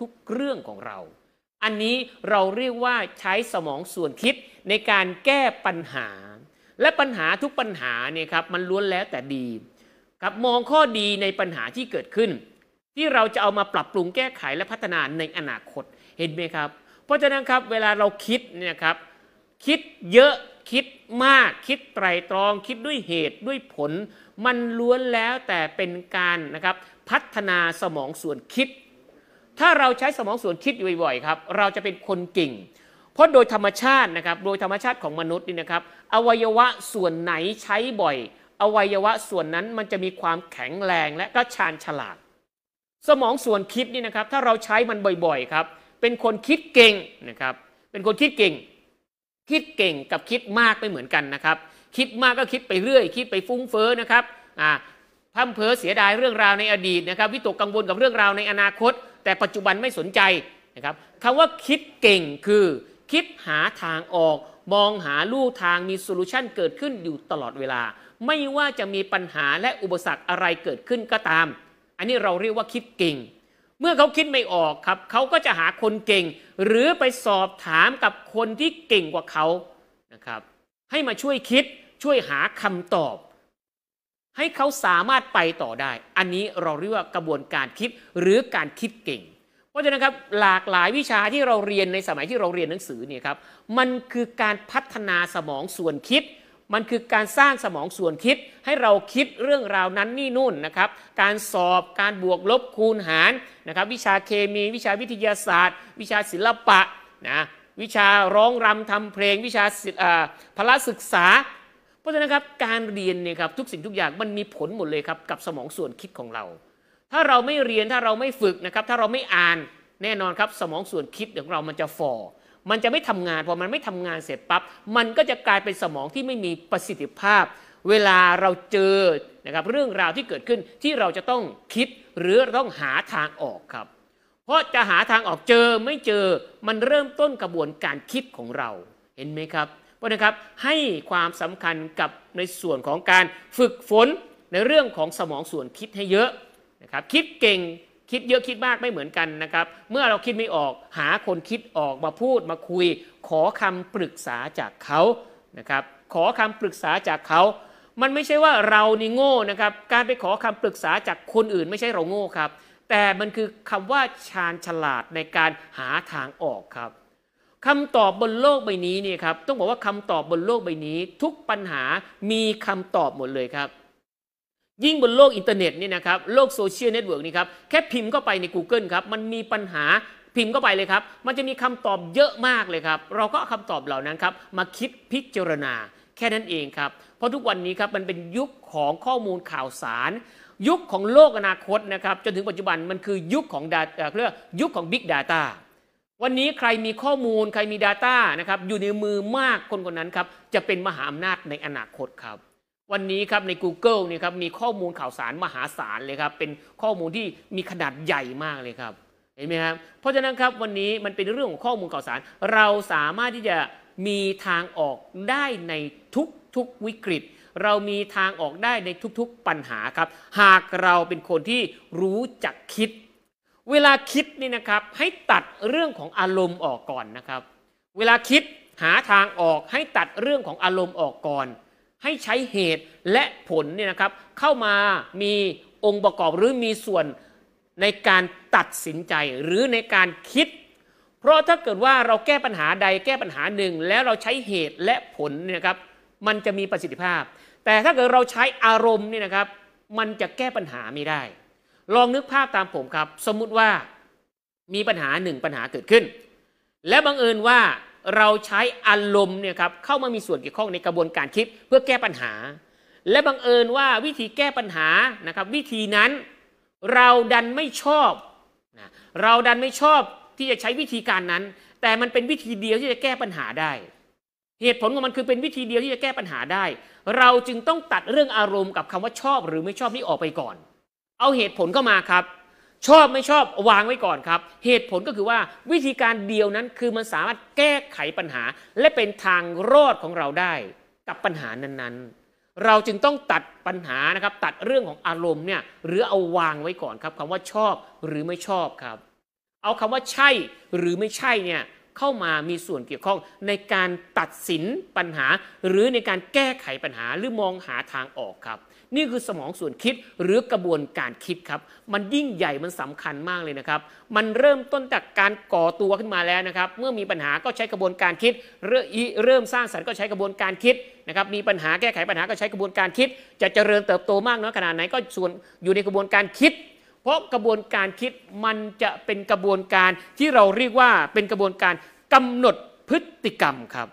ทุกๆเรื่องของเรา อันนี้เราเรียกว่าใช้สมองส่วนคิดในการแก้ปัญหา และปัญหาทุกปัญหาเนี่ยครับมันล้วนแล้วแต่ดีครับมองข้อดีในปัญหาที่เกิดขึ้น ที่เราจะเอามาปรับปรุงแก้ไขและพัฒนาในอนาคตเห็นไหมครับ เพราะฉะนั้นครับเวลาเราคิดเนี่ยครับคิดเยอะคิดมากคิดไตรตรอง คิดด้วยเหตุด้วยผล มันล้วนแล้วแต่เป็นการนะครับพัฒนาสมองส่วนคิด ถ้าเราใช้สมองส่วนคิดอยู่บ่อยๆครับ เราจะเป็นคนเก่ง เพราะโดยธรรมชาตินะครับ โดยธรรมชาติของมนุษย์นี่นะครับ อวัยวะส่วนไหนใช้บ่อย อวัยวะส่วนนั้นมันจะมีความแข็งแรงและก็ชาญฉลาด สมองส่วนคิดนี่นะครับ ถ้าเราใช้มันบ่อยๆครับ เป็นคนคิดเก่งนะครับ เป็นคนคิดเก่ง คิดเก่งกับคิดมากไม่เหมือนกันนะครับ คิดมากก็คิดไปเรื่อย คิดไปฟุ้งเฟ้อนะครับอ่าพัมเพอเสียดายเรื่องราวในอดีตนะครับ วิตกกังวลกับเรื่องราวในอนาคต แต่ปัจจุบันไม่สนใจนะครับคำว่าคิดเก่งคือ คิดหาทางออก มองหาลู่ทางมีโซลูชันเกิดขึ้นอยู่ตลอดเวลา ไม่ว่าจะมีปัญหาและอุปสรรคอะไรเกิดขึ้นก็ตาม อันนี้เราเรียกว่าคิดเก่ง เมื่อเขาคิดไม่ออกครับเขาก็จะหาคนเก่ง หรือไปสอบถามกับคนที่เก่งกว่าเขานะครับ ให้มาช่วยคิดช่วยหาคำตอบ ให้เขาสามารถไปต่อได้ อันนี้เราเรียกว่ากระบวนการคิดหรือการคิดเก่ง เพราะฉะนั้นครับหลากหลายวิชาที่เราเรียนในสมัยที่เราเรียนหนังสือเนี่ยครับมันคือการพัฒนาสมองส่วนคิดมันคือการสร้างสมองส่วนคิดให้เราคิดเรื่องราวนั้นนี่นู่นนะครับ การสอบการบวกลบคูณหารนะครับ วิชาเคมี วิชาวิทยาศาสตร์ วิชาศิลปะนะ วิชาร้องรำทำเพลง วิชาพละศึกษา เพราะฉะนั้นครับการเรียนเนี่ยครับทุกสิ่งทุกอย่างมันมีผลหมดเลยครับกับสมองส่วนคิดของเรา ถ้าเราไม่เรียนถ้าเราไม่ฝึกนะครับถ้าเราไม่อ่านแน่นอนครับสมองส่วนคิดของเรามันจะฝ่อมันจะไม่ทำงานพอมันไม่ทำงานเสร็จปั๊บมันก็จะกลายเป็นสมองที่ไม่มีประสิทธิภาพ เวลาเราเจอนะครับเรื่องราวที่เกิดขึ้นที่เราจะต้องคิดหรือต้องหาทางออกครับ ราะจะหาทางออกเจอไม่เจอมันเริ่มต้นกระบวนการคิดของเราเห็นไหมครับเพราะนะครับให้ความสำคัญกับในส่วนของการฝึกฝนในเรื่องของสมองส่วนคิดให้เยอะนะครับคิดเก่งคิดเยอะคิดมากไม่เหมือนกันนะครับ เมื่อเราคิดไม่ออกหาคนคิดออกมาพูดมาคุย ขอคำปรึกษาจากเขานะครับขอคำปรึกษาจากเขา มันไม่ใช่ว่าเรานี่โง่นะครับ การไปขอคำปรึกษาจากคนอื่นไม่ใช่เราโง่ครับ แต่มันคือคำว่าชาญฉลาดในการหาทางออกครับคำตอบบนโลกใบนี้เนี่ยครับต้องบอกว่าคำตอบบนโลกใบนี้ ทุกปัญหามีคำตอบหมดเลยครับ ยิ่งบนโลกอินเทอร์เน็ตนี่นะครับโลก social network นี่ครับแค่พิมพ์เข้าไปใน Google ครับมันมีปัญหาพิมพ์เข้าไปเลยครับ มันจะมีคำตอบเยอะมากเลยครับ เราก็เอาคำตอบเหล่านั้นครับ มาคิดพิจารณาแค่นั้นเองครับ เพราะทุกวันนี้ครับมันเป็นยุคของข้อมูลข่าวสาร ยุคของโลกอนาคตนะครับจนถึงปัจจุบันมันคือยุคของดาเรียกยุคของ Big Data วันนี้ใครมีข้อมูลใครมี Data นะครับอยู่ในมือมากคนคนนั้นครับจะเป็นมหาอำนาจในอนาคตครับ วันนี้ครับใน Google นี่ครับมีข้อมูลข่าวสารมหาศาลเลยครับเป็นข้อมูลที่มีขนาดใหญ่มากเลยครับเห็นไหมครับเพราะฉะนั้นครับวันนี้มันเป็นเรื่องของข้อมูลข่าวสาร เราสามารถที่จะมีทางออกได้ในทุกๆวิกฤต เรามีทางออกได้ในทุกๆปัญหาครับ หากเราเป็นคนที่รู้จักคิด เวลาคิดนี่นะครับให้ตัดเรื่องของอารมณ์ออกก่อนนะครับ เวลาคิดหาทางออกให้ตัดเรื่องของอารมณ์ออกก่อน ให้ใช้เหตุและผลเนี่ยนะครับ เข้ามามีองค์ประกอบหรือมีส่วนในการตัดสินใจหรือในการคิด เพราะถ้าเกิดว่าเราแก้ปัญหาใดแก้ปัญหาหนึ่ง แล้วเราใช้เหตุและผลเนี่ยนะครับ มันจะมีประสิทธิภาพ แต่ถ้าเกิดเราใช้อารมณ์เนี่ยนะครับ มันจะแก้ปัญหาไม่ได้ ลองนึกภาพตามผมครับ สมมุติว่ามีปัญหาหนึ่งปัญหาเกิดขึ้น และบังเอิญว่าเราใช้อารมณ์เนี่ยครับเข้ามามีส่วนเกี่ยวข้องในกระบวนการคิดเพื่อแก้ปัญหา และบังเอิญว่าวิธีแก้ปัญหานะครับ วิธีนั้นเราดันไม่ชอบนะเราดันไม่ชอบที่จะใช้วิธีการนั้น แต่มันเป็นวิธีเดียวที่จะแก้ปัญหาได้ เหตุผลของมันคือเป็นวิธีเดียวที่จะแก้ปัญหาได้ เราจึงต้องตัดเรื่องอารมณ์กับคำว่าชอบหรือไม่ชอบนี่ออกไปก่อน เอาเหตุผลเข้ามาครับ ชอบไม่ชอบวางไว้ก่อนครับ เหตุผลก็คือว่าวิธีการเดียวนั้นคือมันสามารถแก้ไขปัญหา และเป็นทางรอดของเราได้ กับปัญหานั้นๆ เราจึงต้องตัดปัญหานะครับ ตัดเรื่องของอารมณ์เนี่ยหรือเอาวางไว้ก่อนครับคำว่าชอบหรือไม่ชอบครับ เอาคำว่าใช่หรือไม่ใช่เนี่ย เข้ามามีส่วนเกี่ยวข้องในการตัดสินปัญหา หรือในการแก้ไขปัญหาหรือมองหาทางออกครับ นี่คือสมองส่วนคิดหรือกระบวนการคิดครับ มันยิ่งใหญ่มันสำคัญมากเลยนะครับ มันเริ่มต้นจากการก่อตัวขึ้นมาแล้วนะครับ เมื่อมีปัญหาก็ใช้กระบวนการคิดเริ่มเริ่มสร้างสรรค์ก็ใช้กระบวนการคิดนะครับ มีปัญหาแก้ไขปัญหาก็ใช้กระบวนการคิด จะเจริญเติบโตมากน้อยขนาดไหนก็ส่วนอยู่ในกระบวนการคิด เพราะกระบวนการคิดมันจะเป็นกระบวนการที่เราเรียกว่าเป็นกระบวนการกำหนดพฤติกรรมครับ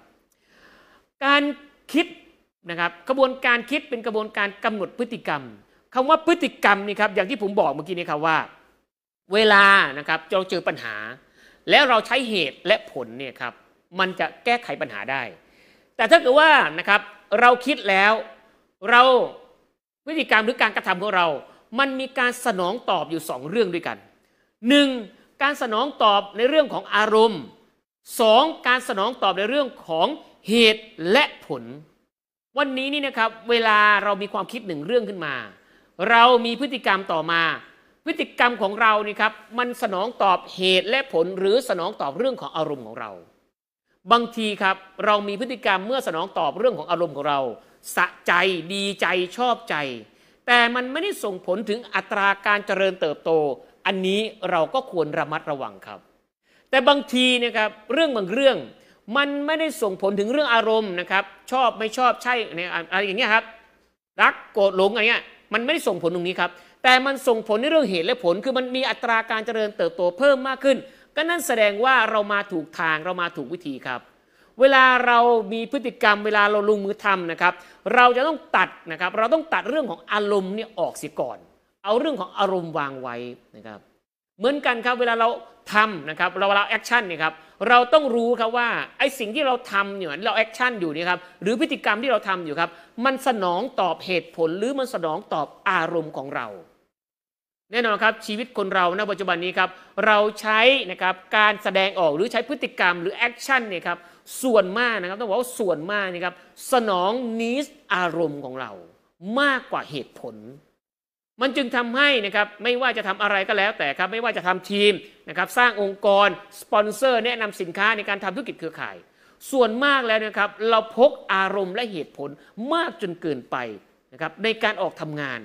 การคิดนะครับกระบวนการคิดเป็นกระบวนการกำหนดพฤติกรรมคำว่าพฤติกรรมนี่ครับอย่างที่ผมบอกเมื่อกี้นี้ครับว่า เวลานะครับเราเจอปัญหา แล้วเราใช้เหตุและผลเนี่ยครับมันจะแก้ไขปัญหาได้ แต่ถ้าเกิดว่านะครับเราคิดแล้วเราพฤติกรรมหรือการกระทำของเรา มันมีการสนองตอบอยู่สองเรื่องด้วยกันหนึ่งการสนองตอบในเรื่องของอารมณ์สองการสนองตอบในเรื่องของเหตุและผล วันนี้นี่นะครับเวลาเรามีความคิดหนึ่งเรื่องขึ้นมา เรามีพฤติกรรมต่อมา พฤติกรรมของเรานี่ครับมันสนองตอบเหตุและผลหรือสนองตอบเรื่องของอารมณ์ของเรา บางทีครับเรามีพฤติกรรมเมื่อสนองตอบเรื่องของอารมณ์ของเรา สะใจดีใจชอบใจ แต่มันไม่ได้ส่งผลถึงอัตราการเจริญเติบโต อันนี้เราก็ควรระมัดระวังครับ แต่บางทีนะครับเรื่องบางเรื่องมันไม่ได้ส่งผลถึงเรื่องอารมณ์นะครับ ชอบไม่ชอบใช่อะไรอย่างเงี้ยครับรักโกรธหลงอะไรเงี้ยมันไม่ได้ส่งผลตรงนี้ครับ แต่มันส่งผลในเรื่องเหตุและผลคือมันมีอัตราการเจริญเติบโตเพิ่มมากขึ้น ก็นั่นแสดงว่าเรามาถูกทางเรามาถูกวิธีครับ เวลาเรามีพฤติกรรมเวลาเราลงมือทำนะครับ เราจะต้องตัดนะครับ เราต้องตัดเรื่องของอารมณ์เนี่ยออกเสียก่อน เอาเรื่องของอารมณ์วางไว้นะครับ เหมือนกันครับเวลาเราทำนะครับ เราเวลา action เนี่ยครับเราต้องรู้ครับว่าไอ้สิ่งที่เราทำอยู่เรา action อยู่นี่ครับหรือพฤติกรรมที่เราทำอยู่ครับ มันสนองตอบเหตุผลหรือมันสนองตอบอารมณ์ของเรา แน่นอนครับชีวิตคนเราณปัจจุบันนี้ครับเราใช้นะครับการแสดงออกหรือใช้พฤติกรรมหรือ action เนี่ยครับ ส่วนมากนะครับต้องบอกว่าส่วนมากนี่ครับสนองนี้ดอารมณ์ของเรามากกว่าเหตุผล มันจึงทำให้นะครับไม่ว่าจะทำอะไรก็แล้วแต่ครับไม่ว่าจะทำทีมนะครับสร้างองค์กร สปอนเซอร์ แนะนำสินค้าในการทำธุรกิจเครือข่าย ส่วนมากแล้วนะครับเราพกอารมณ์และเหตุผลมากจนเกินไปนะครับในการออกทำงาน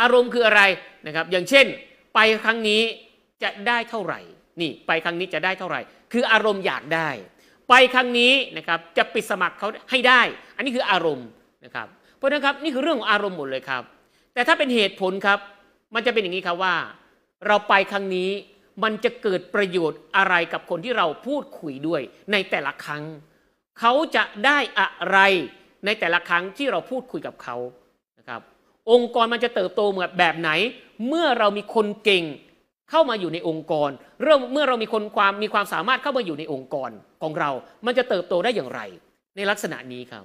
อารมณ์คืออะไรนะครับอย่างเช่น ไปครั้งนี้จะได้เท่าไหร่นี่ไปครั้งนี้จะได้เท่าไหร่ คืออารมณ์อยากได้ ไปครั้งนี้นะครับจะปิดสมัครเขาให้ได้ อันนี้คืออารมณ์นะครับเพราะฉะนั้นครับนี่คือเรื่องของอารมณ์หมดเลยครับ แต่ถ้าเป็นเหตุผลครับ มันจะเป็นอย่างนี้ครับว่า เราไปครั้งนี้มันจะเกิดประโยชน์อะไรกับคนที่เราพูดคุยด้วยในแต่ละครั้ง เขาจะได้อะไรในแต่ละครั้งที่เราพูดคุยกับเขานะครับองค์กรมันจะเติบโตเหมือนแบบไหน เมื่อเรามีคนเก่ง เข้ามาอยู่ในองค์กร เริ่มเมื่อเรามีคนความมีความสามารถเข้ามาอยู่ในองค์กรของเรา มันจะเติบโตได้อย่างไร ในลักษณะนี้ครับ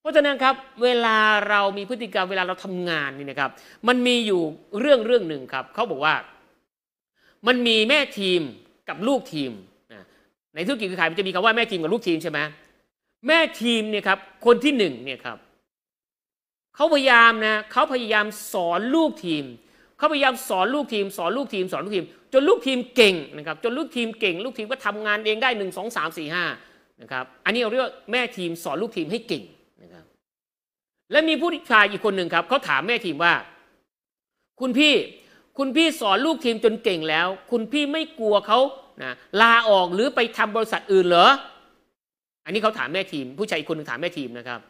เพราะฉะนั้นครับเวลาเรามีพฤติกรรมเวลาเราทำงานนี่นะครับ มันมีอยู่เรื่องเรื่องหนึ่งครับเขาบอกว่า มันมีแม่ทีมกับลูกทีมในธุรกิจคือขายมันจะมีคำว่าแม่ทีมกับลูกทีมใช่ไหมแม่ทีมเนี่ยครับคนที่หนึ่งเนี่ยครับเขาพยายามนะเขาพยายามสอนลูกทีม เขาพยายามสอนลูกทีมสอนลูกทีมสอนลูกทีม จนลูกทีมเก่งนะครับจนลูกทีมเก่ง ลูกทีมก็ทำงานเองได้หนึ่งสองสามสี่ห้านะครับอันนี้เราเรียกว่าแม่ทีมสอนลูกทีมให้เก่งนะครับและมีผู้ชายอีกคนหนึ่งครับเขาถามแม่ทีมว่า คุณพี่คุณพี่สอนลูกทีมจนเก่งแล้ว คุณพี่ไม่กลัวเขานะลาออกหรือไปทำบริษัทอื่นเหรออันนี้เขาถามแม่ทีม ผู้ชายอีกคนหนึ่งถามแม่ทีมนะครับ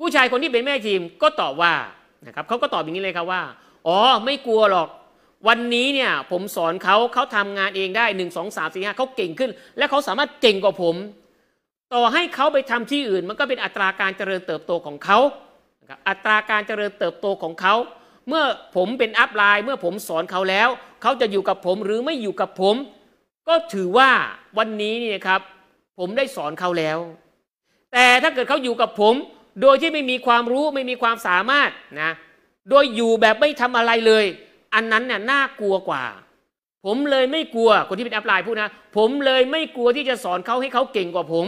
ผู้ชายคนที่เป็นแม่ทีมก็ตอบว่านะครับเขาก็ตอบอย่างนี้เลยครับว่า อ๋อไม่กลัวหรอก วันนี้เนี่ยผมสอนเขาเขาทำงานเองได้หนึ่งสองสามสี่ห้าเขาเก่งขึ้น และเขาสามารถเก่งกว่าผม ต่อให้เขาไปทำที่อื่น มันก็เป็นอัตราการเจริญเติบโตของเขาอัตราการเจริญเติบโตของเขาเมื่อผมเป็นอัพไลน์เมื่อผมสอนเขาแล้ว เขาจะอยู่กับผมหรือไม่อยู่กับผม ก็ถือว่าวันนี้นี่ครับ ผมได้สอนเขาแล้ว แต่ถ้าเกิดเขาอยู่กับผม โดยที่ไม่มีความรู้ไม่มีความสามารถนะ โดยอยู่แบบไม่ทำอะไรเลย อันนั้นเนี่ยน่ากลัวกว่า ผมเลยไม่กลัวคนที่เป็นแอัพไลน์พูดนะ ผมเลยไม่กลัวที่จะสอนเขาให้เขาเก่งกว่าผม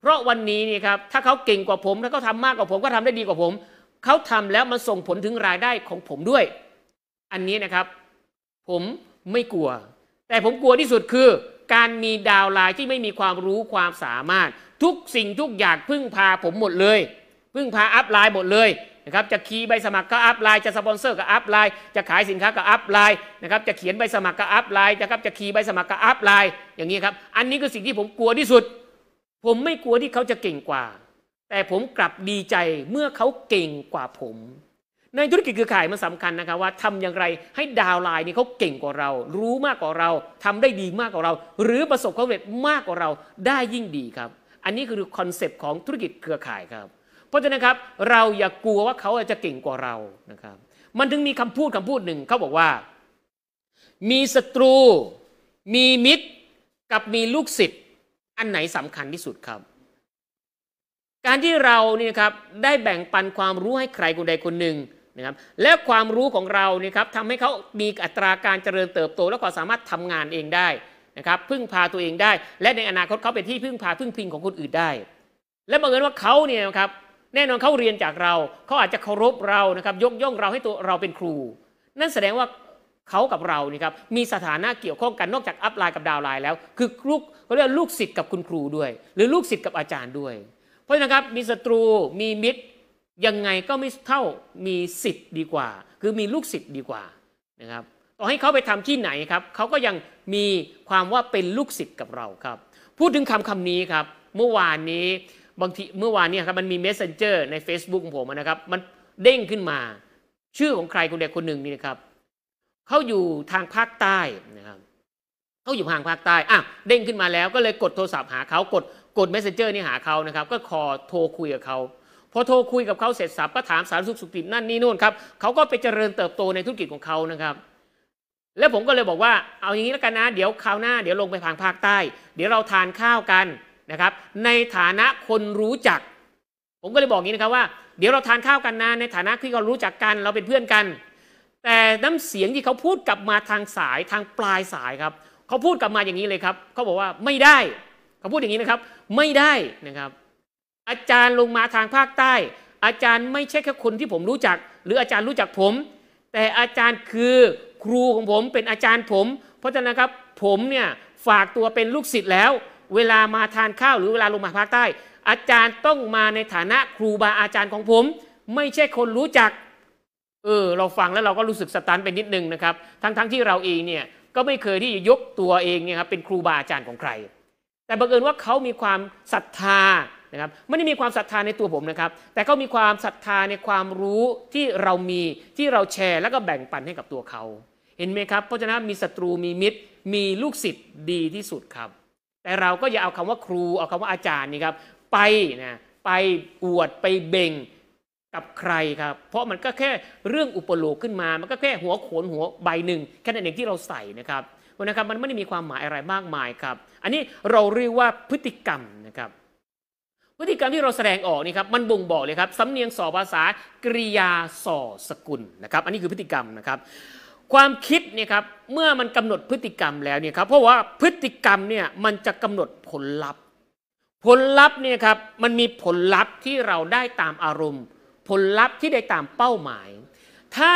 เพราะวันนี้นี่ครับถ้าเขาเก่งกว่าผมถ้าเขาทำมากกว่าผมก็ทำได้ดีกว่าผม เขาทำแล้วมันส่งผลถึงรายได้ของผมด้วย อันนี้นะครับ ผมไม่กลัว แต่ผมกลัวที่สุดคือการมี downline ที่ไม่มีความรู้ความสามารถ ทุกสิ่งทุกอย่างพึ่งพาผมหมดเลย พึ่งพา upline หมดเลย นะครับจะ key ใบสมัครก็ upline จะสปอนเซอร์ก็ upline จะขายสินค้าก็ upline นะครับจะเขียนใบสมัครก็ upline จะครับจะ key ใบสมัครก็ uplineอย่างนี้ครับอันนี้คือสิ่งที่ผมกลัวที่สุด ผมไม่กลัวที่เขาจะเก่งกว่า แต่ผมกลับดีใจเมื่อเขาเก่งกว่าผม ในธุรกิจเครือข่ายมันสำคัญนะครับว่าทำอย่างไรให้ downline นี่เขาเก่งกว่าเรา รู้มากกว่าเราทำได้ดีมากกว่าเรา หรือประสบความสำเร็จมากกว่าเราได้ยิ่งดีครับ อันนี้คือ concept ของธุรกิจเครือข่ายครับ เพราะฉะนั้นครับเราอย่ากลัวว่าเขาจะเก่งกว่าเรานะครับ มันถึงมีคำพูดคำพูดหนึ่งเขาบอกว่า มีศัตรู มีมิตร กับมีลูกศิษย์อันไหนสำคัญที่สุดครับ การที่เราเนี่ยครับได้แบ่งปันความรู้ให้ใครคนใดคนหนึ่งนะครับและความรู้ของเราเนี่ยครับทำให้เขามีอัตราการเจริญเติบโต แล้วก็สามารถทำงานเองได้นะครับพึ่งพาตัวเองได้ และในอนาคตเขาเป็นที่พึ่งพาพึ่งพิงของคนอื่นได้ และบังเอิญว่าเขาเนี่ยครับ แน่นอนเขาเรียนจากเรา เขาอาจจะเคารพเรานะครับยกย่องเราให้ตัวเราเป็นครู นั่นแสดงว่าเขากับเรานี่ครับมีสถานะเกี่ยวข้องกันนอกจากอัพไลน์กับดาวไลน์แล้ว คือลูกเขาเรียกลูกศิษย์กับคุณครูด้วย หรือลูกศิษย์กับอาจารย์ด้วย เพราะฉะนั้นครับมีศัตรูมีมิตรยังไงก็ไม่เท่ามีศิษย์ดีกว่า คือมีลูกศิษย์ดีกว่านะครับต่อให้เขาไปทำที่ไหนครับเขาก็ยังมีความว่าเป็นลูกศิษย์กับเราครับ พูดถึงคำคำนี้ครับ เมื่อวานนี้ บางทีเมื่อวานเนี้ครับมันมี Messenger ใน Facebook ของผมนะครับมันเด้งขึ้นมา ชื่อของใครคนใดคนหนึ่งนี่นะครับเขาอยู่ทางภาคใต้นะครับเขาอยู่ทางภาคใต้อะเด้งขึ้นมาแล้วก็เลยกดโทรศัพท์หาเขากดกด Messenger นี่หาเขานะครับ ก็คอโทรคุยกับเขาพอโทรคุยกับเขาเสร็จสับก็ถามสารสุขสุขตินั่นนี่นู่นครับเขาก็ไปเจริญเติบโตในธุรกิจของเขานะครับ แล้วผมก็เลยบอกว่าเอาอย่างนี้แล้วกันนะ เดี๋ยวคราวหน้าเดี๋ยวลงไปทางภาคใต้ เดี๋ยวเราทานข้าวกัน นะครับ ในฐานะคนรู้จัก ผมก็เลยบอกงี้นะครับว่าเดี๋ยวเราทานข้าวกันนะในฐานะที่เรารู้จักกันเราเป็นเพื่อนกัน แต่น้ำเสียงที่เขาพูดกลับมาทางสายทางปลายสายครับเขาพูดกลับมาอย่างนี้เลยครับเขาบอกว่าไม่ได้เขาพูดอย่างนี้นะครับ ไม่ได้นะครับ อาจารย์ลงมาทางภาคใต้ อาจารย์ไม่ใช่แค่คนที่ผมรู้จัก หรืออาจารย์รู้จักผม แต่อาจารย์คือครูของผมเป็นอาจารย์ผม เพราะฉะนั้นครับผมเนี่ยฝากตัวเป็นลูกศิษย์แล้ว เวลามาทานข้าวหรือเวลาลงมาภาคใต้ อาจารย์ต้องมาในฐานะครูบาอาจารย์ของผม ไม่ใช่คนรู้จัก เออ เราฟังแล้วเราก็รู้สึกสตันไปนิดนึงนะครับ ทั้งๆทที่เราเองเนี่ยก็ไม่เคยที่จะยกตัวเองเนี่ยครับเป็นครูบาอาจารย์ของใคร แต่บังเอิญว่าเขามีความศรัทธานะครับไม่ได้มีความศรัทธาในตัวผมนะครับ แต่เขามีความศรัทธาในความรู้ที่เรามีที่เราแชร์แล้วก็แบ่งปันให้กับตัวเขา เห็นไหมครับ เพราะฉะนั้นมีศัตรูมีมิตร มีลูกศิษย์ดีที่สุดครับ แต่เราก็อย่าเอาคำว่าครูเอาคำว่าอาจารย์นี่ครับไปนะไปอวดไปเบ่งกับใครครับ เพราะมันก็แค่เรื่องอุปโลกขึ้นมา มันก็แค่หัวโขนหัวใบหนึ่งแค่นั้นเองที่เราใส่นะครับเพราะนะครับมันไม่ได้มีความหมายอะไรมากมายครับ อันนี้เราเรียกว่าพฤติกรรมนะครับพฤติกรรมที่เราแสดงออกนี่ครับมันบ่งบอกเลยครับสำเนียงสอภาษากริยาสอสกุลนะครับ อันนี้คือพฤติกรรมนะครับ ความคิดเนี่ยครับเมื่อมันกำหนดพฤติกรรมแล้วเนี่ยครับเพราะว่าพฤติกรรมเนี่ยมันจะกำหนดผลลัพธ์ ผลลัพธ์เนี่ยครับมันมีผลลัพธ์ที่เราได้ตามอารมณ์ ผลลัพธ์ที่ได้ตามเป้าหมาย ถ้า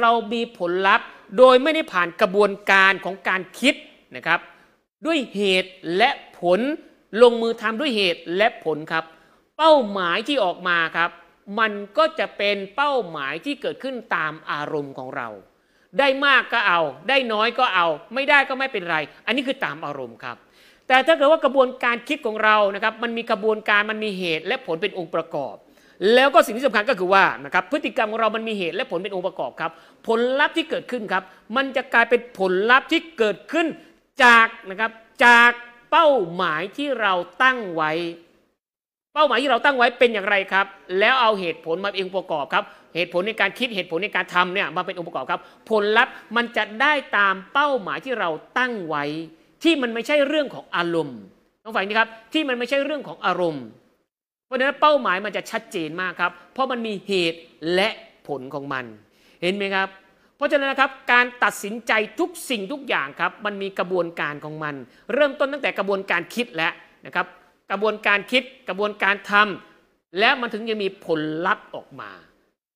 เรามีผลลัพธ์โดยไม่ได้ผ่านกระบวนการของการคิดนะครับด้วยเหตุและผลลงมือทำด้วยเหตุและผลครับ เป้าหมายที่ออกมาครับ มันก็จะเป็นเป้าหมายที่เกิดขึ้นตามอารมณ์ของเรา ได้มากก็เอา ได้น้อยก็เอา ไม่ได้ก็ไม่เป็นไร อันนี้คือตามอารมณ์ครับ แต่ถ้าเกิดว่ากระบวนการคิดของเรานะครับ มันมีกระบวนการมันมีเหตุและผลเป็นองค์ประกอบ แล้วก็สิ่งที่สำคัญก็คือว่านะครับพฤติกรรมของเรามันมีเหตุและผลเป็นองค์ประกอบครับ ผลลัพธ์ที่เกิดขึ้นครับ มันจะกลายเป็นผลลัพธ์ที่เกิดขึ้นจากนะครับจากเป้าหมายที่เราตั้งไว้ เป้าหมายที่เราตั้งไว้เป็นอย่างไรครับ แล้วเอาเหตุผลมาเป็นองค์ประกอบครับ เหตุผลในการคิดเหตุผลในการทำเนี่ยมาเป็นองค์ประกอบครับ ผลลัพธ์มันจะได้ตามเป้าหมายที่เราตั้งไว้ ที่มันไม่ใช่เรื่องของอารมณ์ต้องฟังนี้ครับที่มันไม่ใช่เรื่องของอารมณ์ เพราะฉะนั้นเป้าหมายมันจะชัดเจนมากครับ เพราะมันมีเหตุและผลของมัน เห็นไหมครับ เพราะฉะนั้นนะครับการตัดสินใจทุกสิ่งทุกอย่างครับ มันมีกระบวนการของมัน เริ่มต้นตั้งแต่กระบวนการคิดแล้วนะครับ กระบวนการคิดกระบวนการทำและมันถึงจะมีผลลัพธ์ออกมา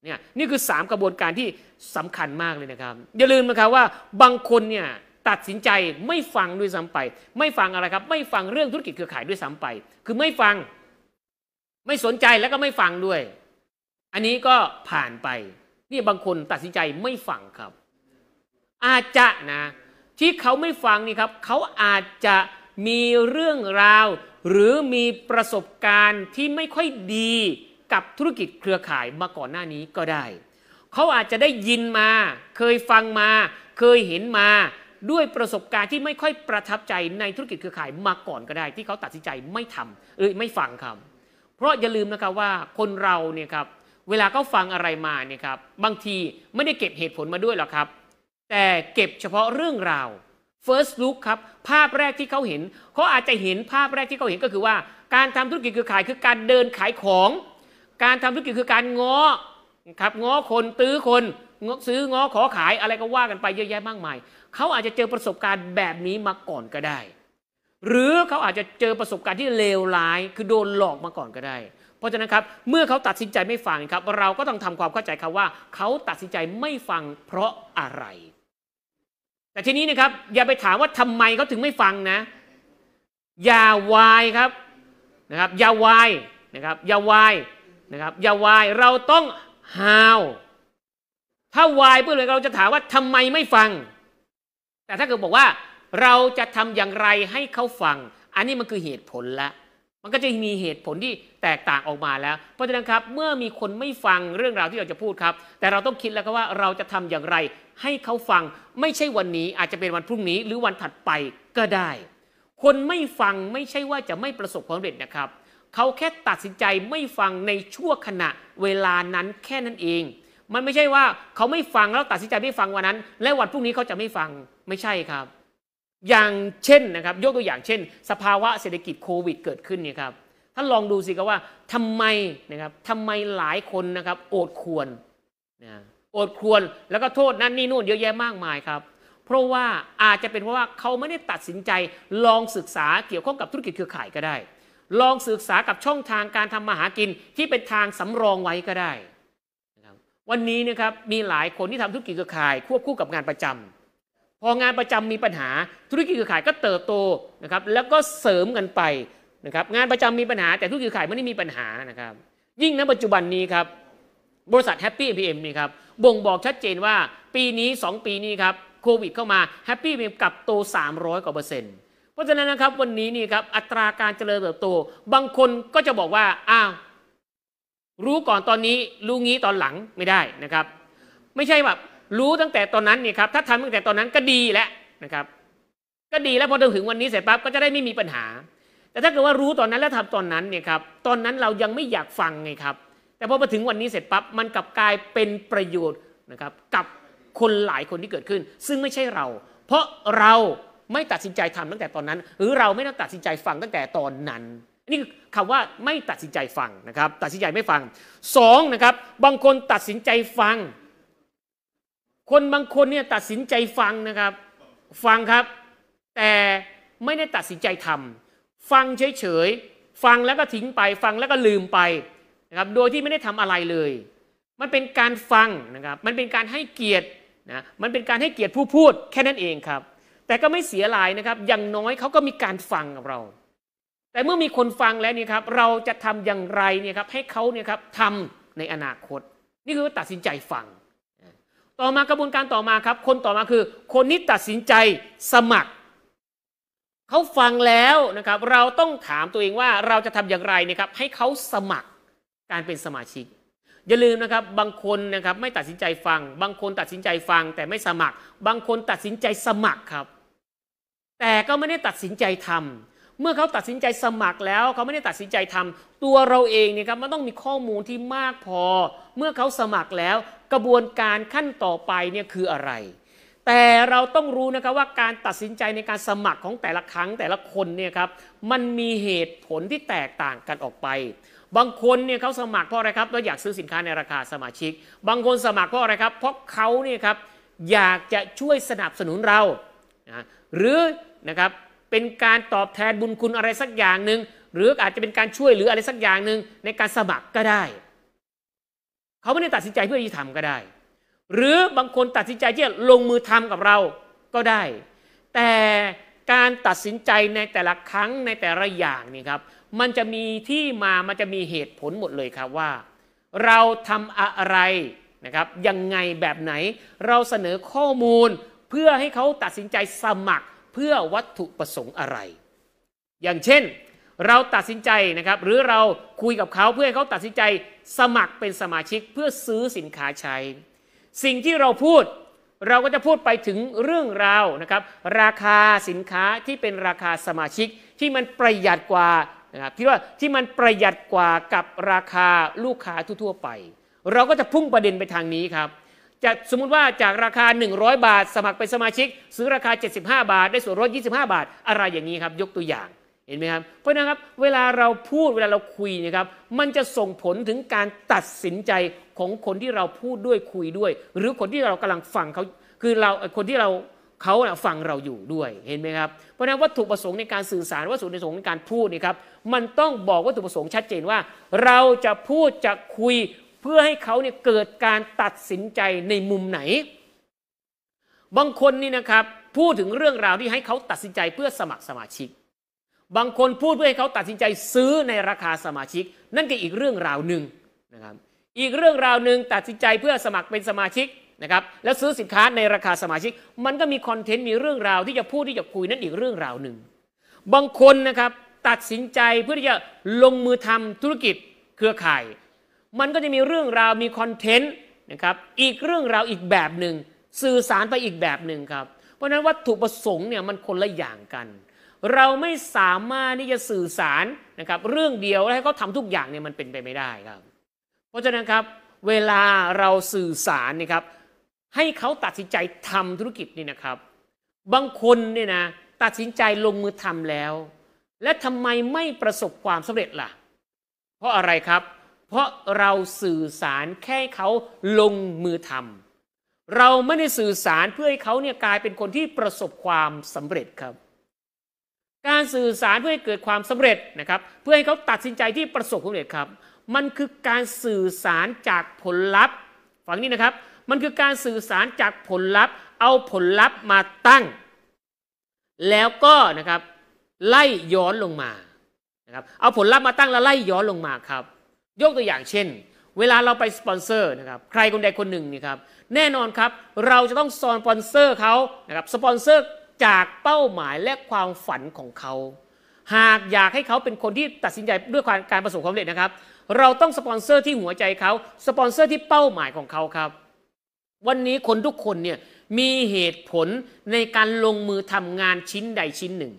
เนี่ยนี่คือ 3 กระบวนการที่สำคัญมากเลยนะครับ อย่าลืมนะครับว่าบางคนเนี่ยตัดสินใจไม่ฟังด้วยซ้ำไป ไม่ฟังอะไรครับ ไม่ฟังเรื่องธุรกิจเครือข่ายด้วยซ้ำไป คือไม่ฟังไม่สนใจแล้วก็ไม่ฟังด้วย อันนี้ก็ผ่านไป นี่บางคนตัดสินใจไม่ฟังครับ อาจจะนะที่เขาไม่ฟังนี่ครับเขาอาจจะมีเรื่องราว หรือมีประสบการณ์ที่ไม่ค่อยดีกับธุรกิจเครือข่ายมาก่อนหน้านี้ก็ได้ เขาอาจจะได้ยินมา เคยฟังมา เคยเห็นมาด้วยประสบการณ์ที่ไม่ค่อยประทับใจในธุรกิจเครือข่ายมาก่อนก็ได้ ที่เขาตัดสินใจไม่ทำหรือไม่ฟังครับ เพราะอย่าลืมนะครับว่าคนเราเนี่ยครับเวลาเขาฟังอะไรมาเนี่ยครับบางทีไม่ได้เก็บเหตุผลมาด้วยหรอกครับ แต่เก็บเฉพาะเรื่องราว first look ครับ ภาพแรกที่เขาเห็น เขาอาจจะเห็นภาพแรกที่เขาเห็นก็คือว่า การทำธุรกิจคือขายคือการเดินขายของ การทำธุรกิจคือการง้อครับง้อคนตื้อคนงซื้อง้อขอขายอะไรก็ว่ากันไปเยอะแยะมากมาย เขาอาจจะเจอประสบการณ์แบบนี้มาก่อนก็ได้ หรือเขาอาจจะเจอประสบการณ์ที่เลวร้าย คือโดนหลอกมาก่อนก็ได้ เพราะฉะนั้นครับ เมื่อเขาตัดสินใจไม่ฟังครับ เราก็ต้องทำความเข้าใจครับว่า เขาตัดสินใจไม่ฟังเพราะอะไร แต่ทีนี้นะครับ อย่าไปถามว่าทำไมเขาถึงไม่ฟังนะ อย่าวายครับนะครับ อย่าวายนะครับอย่าวายนะครับอย่าวายเราต้องฮาวถ้าวายเพื่อเลยเราจะถามว่าทำไมไม่ฟัง แต่ถ้าเกิดบอกว่าเราจะทำอย่างไรให้เขาฟัง อันนี้มันคือเหตุผลละมันก็จะมีเหตุผลที่แตกต่างออกมาแล้ว เพราะฉะนั้นครับ เมื่อมีคนไม่ฟังเรื่องราวที่เราจะพูดครับ แต่เราต้องคิดแล้วก็ว่าเราจะทำอย่างไร ให้เขาฟังไม่ใช่วันนี้อาจจะเป็นวันพรุ่งนี้หรือวันถัดไปก็ได้ คนไม่ฟังไม่ใช่ว่าจะไม่ประสบความสำเร็จนะครับ เขาแค่ตัดสินใจไม่ฟังในชั่วขณะเวลานั้นแค่นั้นเอง มันไม่ใช่ว่าเขาไม่ฟังแล้วตัดสินใจไม่ฟังวันนั้น และวันพรุ่งนี้เขาจะไม่ฟังไม่ใช่ครับ อย่างเช่นนะครับยกตัวอย่างเช่น สภาวะเศรษฐกิจโควิด เกิดขึ้นเนี่ยครับท่านลองดูสิครับว่าทำไมนะครับทำไมหลายคนนะครับ โอดควรนะโอดควรแล้วก็โทษนั่นนี่นู่นเยอะแยะมากมายครับ เพราะว่าอาจจะเป็นเพราะว่าเขาไม่ได้ตัดสินใจลองศึกษาเกี่ยวข้องกับธุรกิจเครือข่ายก็ได้ ลองศึกษากับช่องทางการทำมาหากินที่เป็นทางสำรองไว้ก็ได้นะครับวันนี้นะครับมีหลายคนที่ทำธุรกิจเครือข่าย ควบคู่กับงานประจำพองานประจำมีปัญหาธุรกิจเครือข่ายก็เติบโตนะครับแล้วก็เสริมกันไปนะครับงานประจำมีปัญหาแต่ธุรกิจเครือข่ายไม่ได้มีปัญหานะครับ ยิ่งณปัจจุบันนี้ครับ บริษัทแฮปปี้พีเอ็มนี่ครับบ่งบอกชัดเจนว่าปีนี้ 2 ปีนี้ครับโควิดเข้ามาแฮปปี้พีเอ็มกลับโต 300 กว่าเปอร์เซ็นต์เพราะฉะนั้นนะครับวันนี้นี่ครับอัตราการเจริญเติบโต บางคนก็จะบอกว่าอ้าวรู้ก่อนตอนนี้รู้งี้ตอนหลังไม่ได้นะครับ ไม่ใช่แบบรู้ตั้งแต่ตอนนั้นนี่ครับถ้าทำตั้งแต่ตอนนั้นก็ดีแล้วนะครับก็ดีแล้วพอถึงวันนี้เสร็จปั๊บก็จะได้ไม่มีปัญหา แต่ถ้าเกิดว่ารู้ตอนนั้นแล้วทำตอนนั้นเนี่ยครับตอนนั้นเรายังไม่อยากฟังไงครับ แต่พอมาถึงวันนี้เสร็จปั๊บมันกลับกลายเป็นประโยชน์นะครับกับคนหลายคนที่เกิดขึ้น ซึ่งไม่ใช่เรา เพราะเราไม่ตัดสินใจทำตั้งแต่ตอนนั้น หรือเราไม่ต้องตัดสินใจฟังตั้งแต่ตอนนั้นนี่คือคำว่าไม่ตัดสินใจฟังนะครับ ตัดสินใจไม่ฟังสองนะครับบางคนตัดสินใจฟัง คนบางคนเนี่ยตัดสินใจฟังนะครับ ฟังครับ แต่ไม่ได้ตัดสินใจทำฟังเฉยๆฟังแล้วก็ทิ้งไป ฟังแล้วก็ลืมไป นะครับโดยที่ไม่ได้ทำอะไรเลย มันเป็นการฟังนะครับมันเป็นการให้เกียรตินะมันเป็นการให้เกียรติผู้พูดแค่นั้นเองครับ แต่ก็ไม่เสียหลายนะครับ อย่างน้อยเขาก็มีการฟังกับเรา แต่เมื่อมีคนฟังแล้วนี่ครับเราจะทำอย่างไรเนี่ยครับให้เขาเนี่ยครับทำในอนาคต นี่คือตัดสินใจฟัง ต่อมากระบวนการต่อมาครับ คนต่อมาคือ คนนี้ตัดสินใจสมัครเขาฟังแล้วนะครับ เราต้องถามตัวเองว่าเราจะทำอย่างไรนะครับ ให้เขาสมัคร การเป็นสมาชิก อย่าลืมนะครับบางคนนะครับไม่ตัดสินใจฟัง บางคนตัดสินใจฟัง แต่ไม่สมัคร บางคนตัดสินใจสมัครครับ แต่ก็ไม่ได้ตัดสินใจทำเมื่อเขาตัดสินใจสมัครแล้วเขาไม่ได้ตัดสินใจทำตัวเราเองเนี่ยครับมันต้องมีข้อมูลที่มากพอ เมื่อเขาสมัครแล้วกระบวนการขั้นต่อไปเนี่ยคืออะไรแต่เราต้องรู้นะครับว่าการตัดสินใจในการสมัครของแต่ละครั้งแต่ละคนเนี่ยครับมันมีเหตุผลที่แตกต่างกันออกไป บางคนเนี่ยเขาสมัครเพราะอะไรครับเพราะอยากซื้อสินค้าในราคาสมาชิก บางคนสมัครเพราะอะไรครับ เพราะเขาเนี่ยครับอยากจะช่วยสนับสนุนเรานะหรือนะครับเป็นการตอบแทนบุญคุณอะไรสักอย่างหนึ่งหรืออาจจะเป็นการช่วยเหลืออะไรสักอย่างหนึ่งในการสมัครก็ได้ เขาไม่ได้ตัดสินใจเพื่อที่ทำก็ได้ หรือบางคนตัดสินใจที่จะลงมือทำกับเราก็ได้ แต่ การตัดสินใจในแต่ละครั้งในแต่ละอย่างนี่ครับมันจะมีที่มามันจะมีเหตุผลหมดเลยครับว่า เราทำอะไรนะครับยังไงแบบไหน เราเสนอข้อมูลเพื่อให้เขาตัดสินใจสมัครเพื่อวัตถุประสงค์อะไร อย่างเช่น เราตัดสินใจนะครับ หรือเราคุยกับเขาเพื่อให้เขาตัดสินใจสมัครเป็นสมาชิกเพื่อซื้อสินค้าใช้ สิ่งที่เราพูด เราก็จะพูดไปถึงเรื่องราวนะครับราคาสินค้าที่เป็นราคาสมาชิกที่มันประหยัดกว่านะครับที่ว่าที่มันประหยัดกว่ากับราคาลูกค้าทั่วๆไป เราก็จะพุ่งประเด็นไปทางนี้ครับจะสมมุติว่าจากราคา 100 บาท สมัครเป็นสมาชิก ซื้อราคา 75 บาท ได้ส่วนลด25 บาท อะไรอย่างนี้ครับยกตัวอย่าง เห็นไหมครับ เพราะฉะนั้นครับเวลาเราพูดเวลาเราคุยนะครับ มันจะส่งผลถึงการตัดสินใจของคนที่เราพูดด้วยคุยด้วย หรือคนที่เรากำลังฟังเขาคือเราคนที่เราเขาน่ะฟังเราอยู่ด้วยเห็นไหมครับ เพราะฉะนั้นวัตถุประสงค์ในการสื่อสารวัตถุประสงค์ในการพูดนี่ครับมันต้องบอกวัตถุประสงค์ชัดเจนว่า เราจะพูดจะคุยเพื่อให้เขาเนี่ยเกิดการตัดสินใจในมุมไหน บางคนนี่นะครับพูดถึงเรื่องราวที่ให้เขาตัดสินใจเพื่อสมัครสมาชิก บางคนพูดเพื่อให้เขาตัดสินใจซื้อในราคาสมาชิก นั่นก็อีกเรื่องราวหนึ่งนะครับอีกเรื่องราวหนึ่งตัดสินใจเพื่อสมัครเป็นสมาชิกนะครับแล้วซื้อสินค้าในราคาสมาชิก มันก็มีคอนเทนต์มีเรื่องราวที่จะพูดที่จะคุยนั่นอีกเรื่องราวหนึ่งบางคนนะครับตัดสินใจเพื่อที่จะลงมือทำธุรกิจเครือข่าย มันก็จะมีเรื่องราวมีคอนเทนต์นะครับอีกเรื่องราวอีกแบบหนึ่งสื่อสารไปอีกแบบหนึ่งครับ เพราะฉะนั้นวัตถุประสงค์เนี่ยมันคนละอย่างกัน เราไม่สามารถที่จะสื่อสารนะครับเรื่องเดียวแล้วให้เขาทำทุกอย่างเนี่ยมันเป็นไปไม่ได้ครับ เพราะฉะนั้นครับเวลาเราสื่อสารนี่ครับให้เขาตัดสินใจทำธุรกิจนี่นะครับ บางคนเนี่ยนะตัดสินใจลงมือทำแล้ว และทำไมไม่ประสบความสำเร็จล่ะ เพราะอะไรครับ เพราะเราสื่อสารแค่เขาลงมือทำเราไม่ได้สื่อสารเพื่อให้เขาเนี่ยกลายเป็นคนที่ประสบความสำเร็จครับ การสื่อสารเพื่อให้เกิดความสำเร็จนะครับ เพื่อให้เขาตัดสินใจที่ประสบความสำเร็จครับ มันคือการสื่อสารจากผลลัพธ์ฟังนี้นะครับ มันคือการสื่อสารจากผลลัพธ์ เอาผลลัพธ์มาตั้ง แล้วก็นะครับไล่ย้อนลงมานะครับเอาผลลัพธ์มาตั้งแล้วไล่ย้อนลงมาครับ ยกตัวอย่างเช่น เวลาเราไปสปอนเซอร์นะครับใครคนใดคนหนึ่งนี่ครับแน่นอนครับเราจะต้องสปอนเซอร์เขานะครับสปอนเซอร์ จากเป้าหมายและความฝันของเขา หากอยากให้เขาเป็นคนที่ตัดสินใจด้วยการประสบความสำเร็จนะครับ เราต้องสปอนเซอร์ที่หัวใจเขาสปอนเซอร์ที่เป้าหมายของเขาครับ วันนี้คนทุกคนเนี่ยมีเหตุผลในการลงมือทำงานชิ้นใดชิ้นหนึ่ง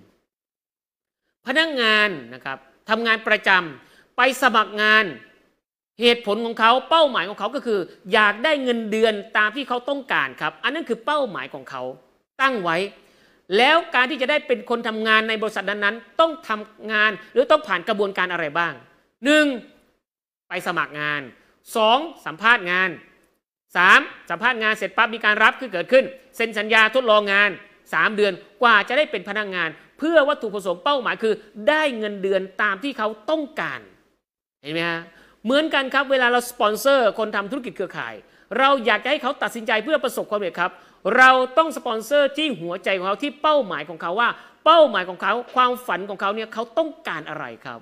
พนักงานนะครับทำงานประจำไปสมัครงานเหตุผลของเขาเป้าหมายของเขาก็คือ อยากได้เงินเดือนตามที่เขาต้องการครับ อันนั้นคือเป้าหมายของเขาตั้งไว้ แล้วการที่จะได้เป็นคนทำงานในบริษัทนั้นๆ ต้องทำงานหรือต้องผ่านกระบวนการอะไรบ้างหนึ่งไปสมัครงานสองสัมภาษณ์งานสามสัมภาษณ์งานเสร็จปั๊บมีการรับคือเกิดขึ้น เซ็นสัญญาทดลองงานสามเดือนกว่าจะได้เป็นพนักงาน เพื่อวัตถุประสงค์เป้าหมายคือ ได้เงินเดือนตามที่เขาต้องการเห็นไหมฮะเหมือนกันครับเวลาเราสปอนเซอร์คนทำธุรกิจเครือข่าย เราอยากจะให้เขาตัดสินใจเพื่อประสบความสำเร็จครับ เราต้องสปอนเซอร์ที่หัวใจของเขาที่เป้าหมายของเขาว่า เป้าหมายของเขาความฝันของเขาเนี่ยเขาต้องการอะไรครับ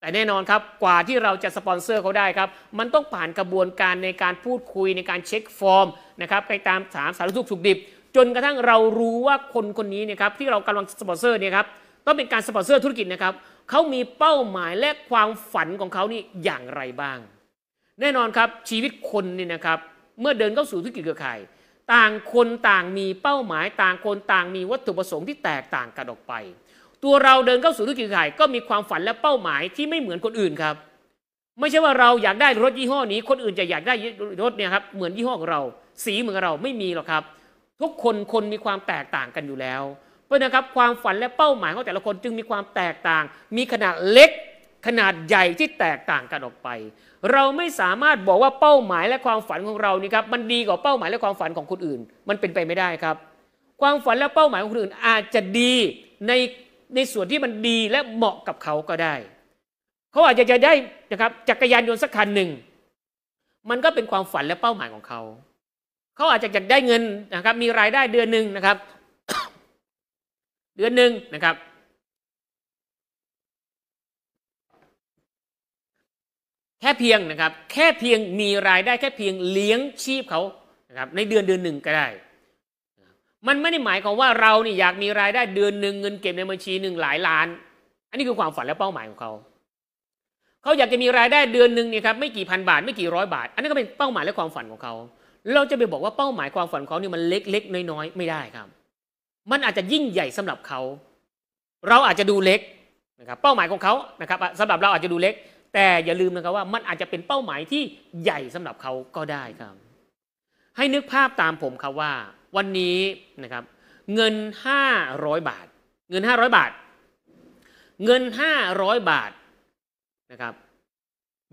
แต่แน่นอนครับกว่าที่เราจะสปอนเซอร์เขาได้ครับ มันต้องผ่านกระบวนการในการพูดคุยในการ check formนะครับไปตามถามสารทุกข์สุขดิบ จนกระทั่งเรารู้ว่าคนคนนี้เนี่ยครับที่เรากำลังสปอนเซอร์เนี่ยครับต้องเป็นการสปอนเซอร์ธุรกิจนะครับเขามีเป้าหมายและความฝันของเขานี่อย่างไรบ้าง แน่นอนครับชีวิตคนนี่นะครับเมื่อเดินเข้าสู่ธุรกิจเครือข่าย ต่างคนต่างมีเป้าหมายต่างคนต่างมีวัตถุประสงค์ที่แตกต่างกันออกไป ตัวเราเดินเข้าสู่ธุรกิจเครือข่ายก็มีความฝันและเป้าหมายที่ไม่เหมือนคนอื่นครับ ไม่ใช่ว่าเราอยากได้รถยี่ห้อนี้ คนอื่นจะอยากได้รถเนี่ยครับเหมือนยี่ห้อของเรา สีเหมือนเราไม่มีหรอกครับ ทุกคนคนมีความแตกต่างกันอยู่แล้ว เพราะนะครับความฝันและเป้าหมายของแต่ละคนจึงมีความแตกต่าง มีขนาดเล็กขนาดใหญ่ที่แตกต่างกันออกไป เราไม่สามารถบอกว่าเป้าหมายและความฝันของเรานี่ครับมันดีกว่าเป้าหมายและความฝันของคนอื่น มันเป็นไปไม่ได้ครับ ความฝันและเป้าหมายของคนอื่นอาจจะดีในในส่วนที่มันดีและเหมาะกับเขาก็ได้ เขาอาจจะจะได้นะครับจักรยานยนต์สักคันหนึ่งมันก็เป็นความฝันและเป้าหมายของเขา เขาอาจจะอยากได้เงินนะครับมีรายได้เดือนหนึ่งนะครับ เดือนหนึ่งนะครับ แค่เพียงนะครับแค่เพียงมีรายได้แค่เพียงเลี้ยงชีพเขานะครับในเดือนเดือนหนึ่งก็ได้ มันไม่ได้หมายความว่าเราเนี่ยอยากมีรายได้เดือนหนึ่งเงินเก็บในบัญชีหนึ่งหลายล้าน อันนี้คือความฝันและเป้าหมายของเขาเขาอยากจะมีรายได้เดือนหนึ่งเนี่ยครับไม่กี่พันบาทไม่กี่ร้อยบาท อันนี้ก็เป็นเป้าหมายและความฝันของเขา เราจะไปบอกว่าเป้าหมายความฝันของเขาเนี่ยมันเล็กๆน้อยๆไม่ได้ครับ มันอาจจะยิ่งใหญ่สำหรับเขา เราอาจจะดูเล็กนะครับเป้าหมายของเขานะครับสำหรับเราอาจจะดูเล็ก แต่อย่าลืมนะครับว่ามันอาจจะเป็นเป้าหมายที่ใหญ่สำหรับเขาก็ได้ครับ ให้นึกภาพตามผมครับว่า วันนี้นะครับเงิน 500 บาท เงิน 500 บาท เงิน 500 บาทนะครับ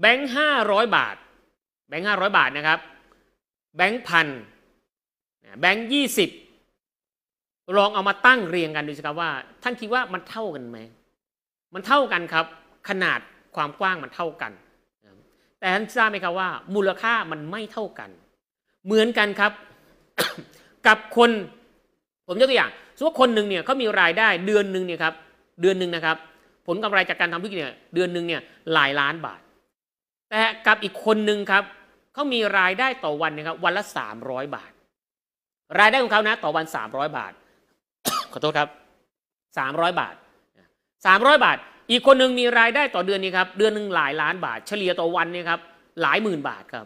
แบงค์500บาท แบงค์500บาทนะครับ แบงค์พันแบงค์ยี่สิบลองเอามาตั้งเรียงกันดูสิครับว่า ท่านคิดว่ามันเท่ากันไหม มันเท่ากันครับ ขนาด ความกว้างมันเท่ากัน แต่ท่านทราบไหมครับว่า มูลค่ามันไม่เท่ากัน เหมือนกันครับ กับคน ผมยกตัวอย่างสมมติว่าคนหนึ่งเนี่ยเขามีรายได้เดือนหนึ่งเนี่ยครับเดือนหนึ่งนะครับ ผลกำไรจากการทำธุรกิจเนี่ยเดือนหนึ่งเนี่ยหลายล้านบาท แต่กับอีกคนหนึ่งครับเขามีรายได้ต่อวันนะครับ วันละสามร้อยบาท รายได้ของเขานะ ต่อวันสามร้อยบาท ขอโทษครับสามร้อยบาทสามร้อยบาท อีกคนหนึ่งมีรายได้ต่อเดือนนี้ครับเดือนหนึ่งหลายล้านบาท เฉลี่ยต่อวันเนี่ยครับหลายหมื่นบาทครับ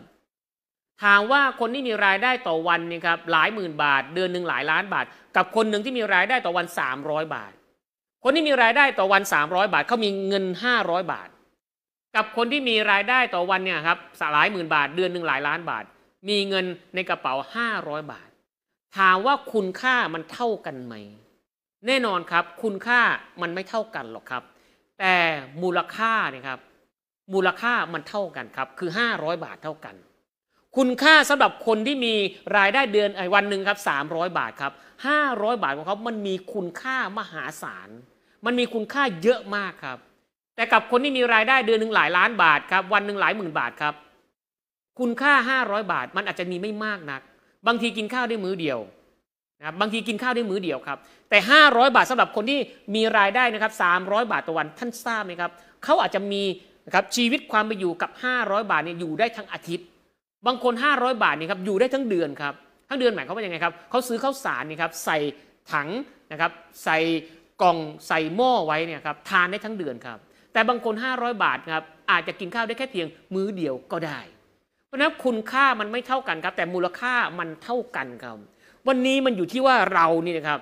ถามว่าคนที่มีรายได้ต่อวันนี่ครับหลายหมื่นบาท เดือนหนึ่งหลายล้านบาท กับคนหนึ่งที่มีรายได้ต่อวันสามร้อยบาท คนที่มีรายได้ต่อวันสามร้อยบาทเขามีเงินห้าร้อยบาท กับคนที่มีรายได้ต่อวันเนี่ยครับหลายหมื่นบาท เดือนหนึ่งหลายล้านบาท มีเงินในกระเป๋าห้าร้อยบาท ถามว่าคุณค่ามันเท่ากันไหมแน่นอนครับ คุณค่ามันไม่เท่ากันหรอกครับ แต่มูลค่าเนี่ยครับมูลค่ามันเท่ากันครับคือ 500 บาทเท่ากัน คุณค่าสำหรับคนที่มีรายได้เดือนไอ้วันหนึ่งครับ300 บาทครับ500 บาทของเขามันมีคุณค่ามหาศาล มันมีคุณค่าเยอะมากครับ แต่กับคนที่มีรายได้เดือนหนึ่งหลายล้านบาทครับวันหนึ่งหลายหมื่นบาทครับ คุณค่า 500 บาทมันอาจจะมีไม่มากนัก บางทีกินข้าวได้มื้อเดียว นะครับบางทีกินข้าวได้มื้อเดียวครับ แต่ 500 บาทสำหรับคนที่มีรายได้นะครับ300 บาทต่อวันท่านทราบไหมครับเขาอาจจะมีนะครับชีวิตความไปอยู่กับ 500 บาทเนี่ยอยู่ได้ทั้งอาทิตย์ บางคน 500 บาทเนี่ยครับอยู่ได้ทั้งเดือนครับทั้งเดือนหมายความว่ายังไงครับเขาซื้อข้าวสารนี่ครับใส่ถังนะครับใส่กล่องใส่หม้อไว้เนี่ยครับทานได้ทั้งเดือนครับ แต่บางคน 500 บาทครับอาจจะกินข้าวได้แค่เพียงมื้อเดียวก็ได้ เพราะนั้นคุณค่ามันไม่เท่ากันครับ แต่มูลค่ามันเท่ากันครับ วันนี้มันอยู่ที่ว่าเรานี่นะครับ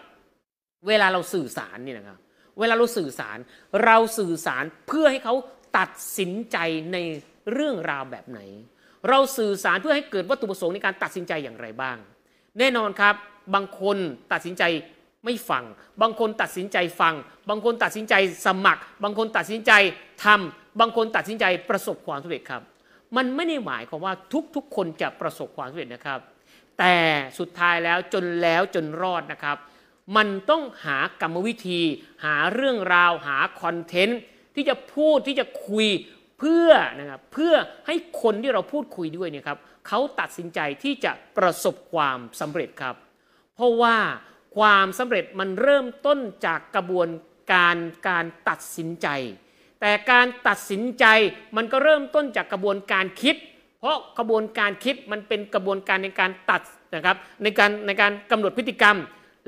เวลาเราสื่อสารนี่นะครับ เวลาเราสื่อสาร เราสื่อสารเพื่อให้เขาตัดสินใจในเรื่องราวแบบไหน เราสื่อสารเพื่อให้เกิดวัตถุประสงค์ในการตัดสินใจอย่างไรบ้าง แน่นอนครับ บางคนตัดสินใจไม่ฟัง บางคนตัดสินใจฟัง บางคนตัดสินใจสมัคร บางคนตัดสินใจทำบางคนตัดสินใจประสบความสำเร็จครับ มันไม่ได้หมายความว่าทุกๆ คนจะประสบความสำเร็จนะครับ แต่สุดท้ายแล้วจนแล้วจนรอดนะครับ มันต้องหากรรมวิธี หาเรื่องราวหาคอนเทนต์ที่จะพูดที่จะคุยเพื่อนะครับเพื่อให้คนที่เราพูดคุยด้วยเนี่ยครับเขาตัดสินใจที่จะประสบความสำเร็จครับ เพราะว่าความสำเร็จมันเริ่มต้นจากกระบวนการการตัดสินใจ แต่การตัดสินใจมันก็เริ่มต้นจากกระบวนการคิด เพราะกระบวนการคิดมันเป็นกระบวนการในการตัดนะครับในการในการกำหนดพฤติกรรม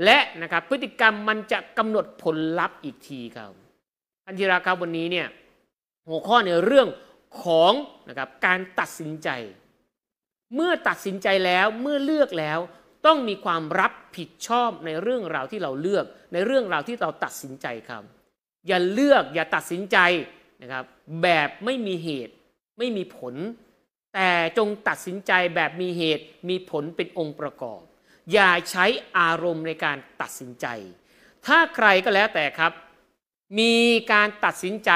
และนะครับพฤติกรรมมันจะกำหนดผลลัพธ์อีกทีครับท่านธีราครับวันนี้เนี่ยหัวข้อในเรื่องของนะครับการตัดสินใจ เมื่อตัดสินใจแล้วเมื่อเลือกแล้วต้องมีความรับผิดชอบในเรื่องราวที่เราเลือก ในเรื่องราวที่เราตัดสินใจครับ อย่าเลือกอย่าตัดสินใจนะครับแบบไม่มีเหตุไม่มีผล แต่จงตัดสินใจแบบมีเหตุมีผลเป็นองค์ประกอบ อย่าใช้อารมณ์ในการตัดสินใจ ถ้าใครก็แล้วแต่ครับ มีการตัดสินใจ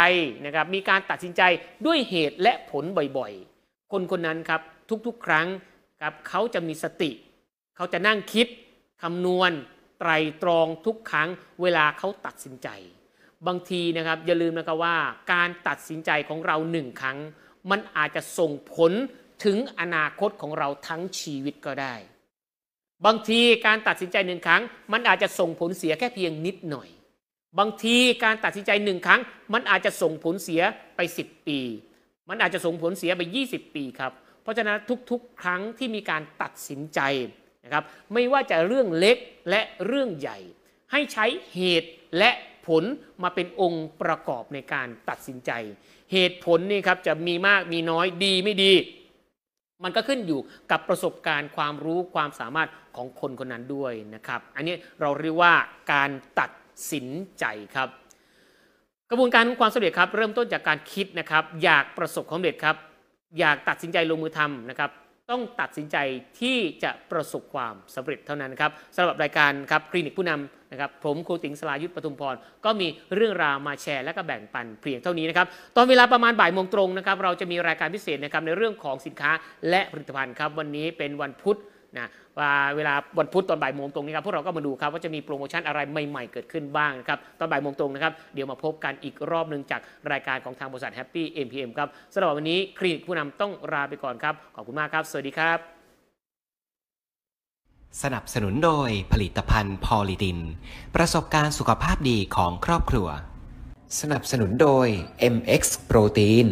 นะครับ มีการตัดสินใจด้วยเหตุและผลบ่อยๆ คนคนนั้นครับทุกๆ ครั้งครับเขาจะมีสติ เขาจะนั่งคิดคำนวณ ไตรตรองทุกครั้งเวลาเขาตัดสินใจ บางทีนะครับอย่าลืมนะครับว่าการตัดสินใจของเราหนึ่งครั้ง มันอาจจะส่งผลถึงอนาคตของเราทั้งชีวิตก็ได้ บางทีการตัดสินใจหนึ่งครั้ง มันอาจจะส่งผลเสียแค่เพียงนิดหน่อย บางทีการตัดสินใจหนึ่งครั้ง มันอาจจะส่งผลเสียไป 10 ปี มันอาจจะส่งผลเสียไป 20 ปีครับ เพราะฉะนั้นทุกๆ ครั้งที่มีการตัดสินใจนะครับ ไม่ว่าจะเรื่องเล็กและเรื่องใหญ่ ให้ใช้เหตุและ ผลมาเป็นองค์ประกอบในการตัดสินใจ เหตุผลนี่ครับจะมีมากมีน้อยดีไม่ดี มันก็ขึ้นอยู่กับประสบการณ์ความรู้ความสามารถของคนคนนั้นด้วยนะครับ อันนี้เราเรียกว่าการตัดสินใจครับกระบวนการของความสำเร็จครับเริ่มต้นจากการคิดนะครับ อยากประสบความสำเร็จครับ อยากตัดสินใจลงมือทำนะครับ ต้องตัดสินใจที่จะประสบความสำเร็จเท่านั้นครับสำหรับรายการครับคลินิกผู้นำ นะครับผมครูติ๋งสลายุทธปทุมพรก็มีเรื่องราวมาแชร์และก็แบ่งปันเพียงเท่านี้นะครับตอนเวลาประมาณบ่ายโมงตรงนะครับเราจะมีรายการพิเศษนะครับในเรื่องของสินค้าและผลิตภัณฑ์ครับวันนี้เป็นวันพุธนะว่าเวลาวันพุธตอนบ่ายโมงตรงนี้ครับพวกเราก็มาดูครับว่าจะมีโปรโมชั่นอะไรใหม่ ๆ เกิดขึ้นบ้างนะครับตอนบ่ายโมงตรงนะครับเดี๋ยวมาพบกันอีกรอบหนึ่งจากรายการของทางบริษัท Happy MPM ครับสำหรับวันนี้คลินิกผู้นำต้องลาไปก่อนครับขอบคุณมากครับ สวัสดีครับ สนับสนุนโดยผลิตภัณฑ์พอลิดิน ประสบการณ์สุขภาพดีของครอบครัว สนับสนุนโดย MX โปรตีน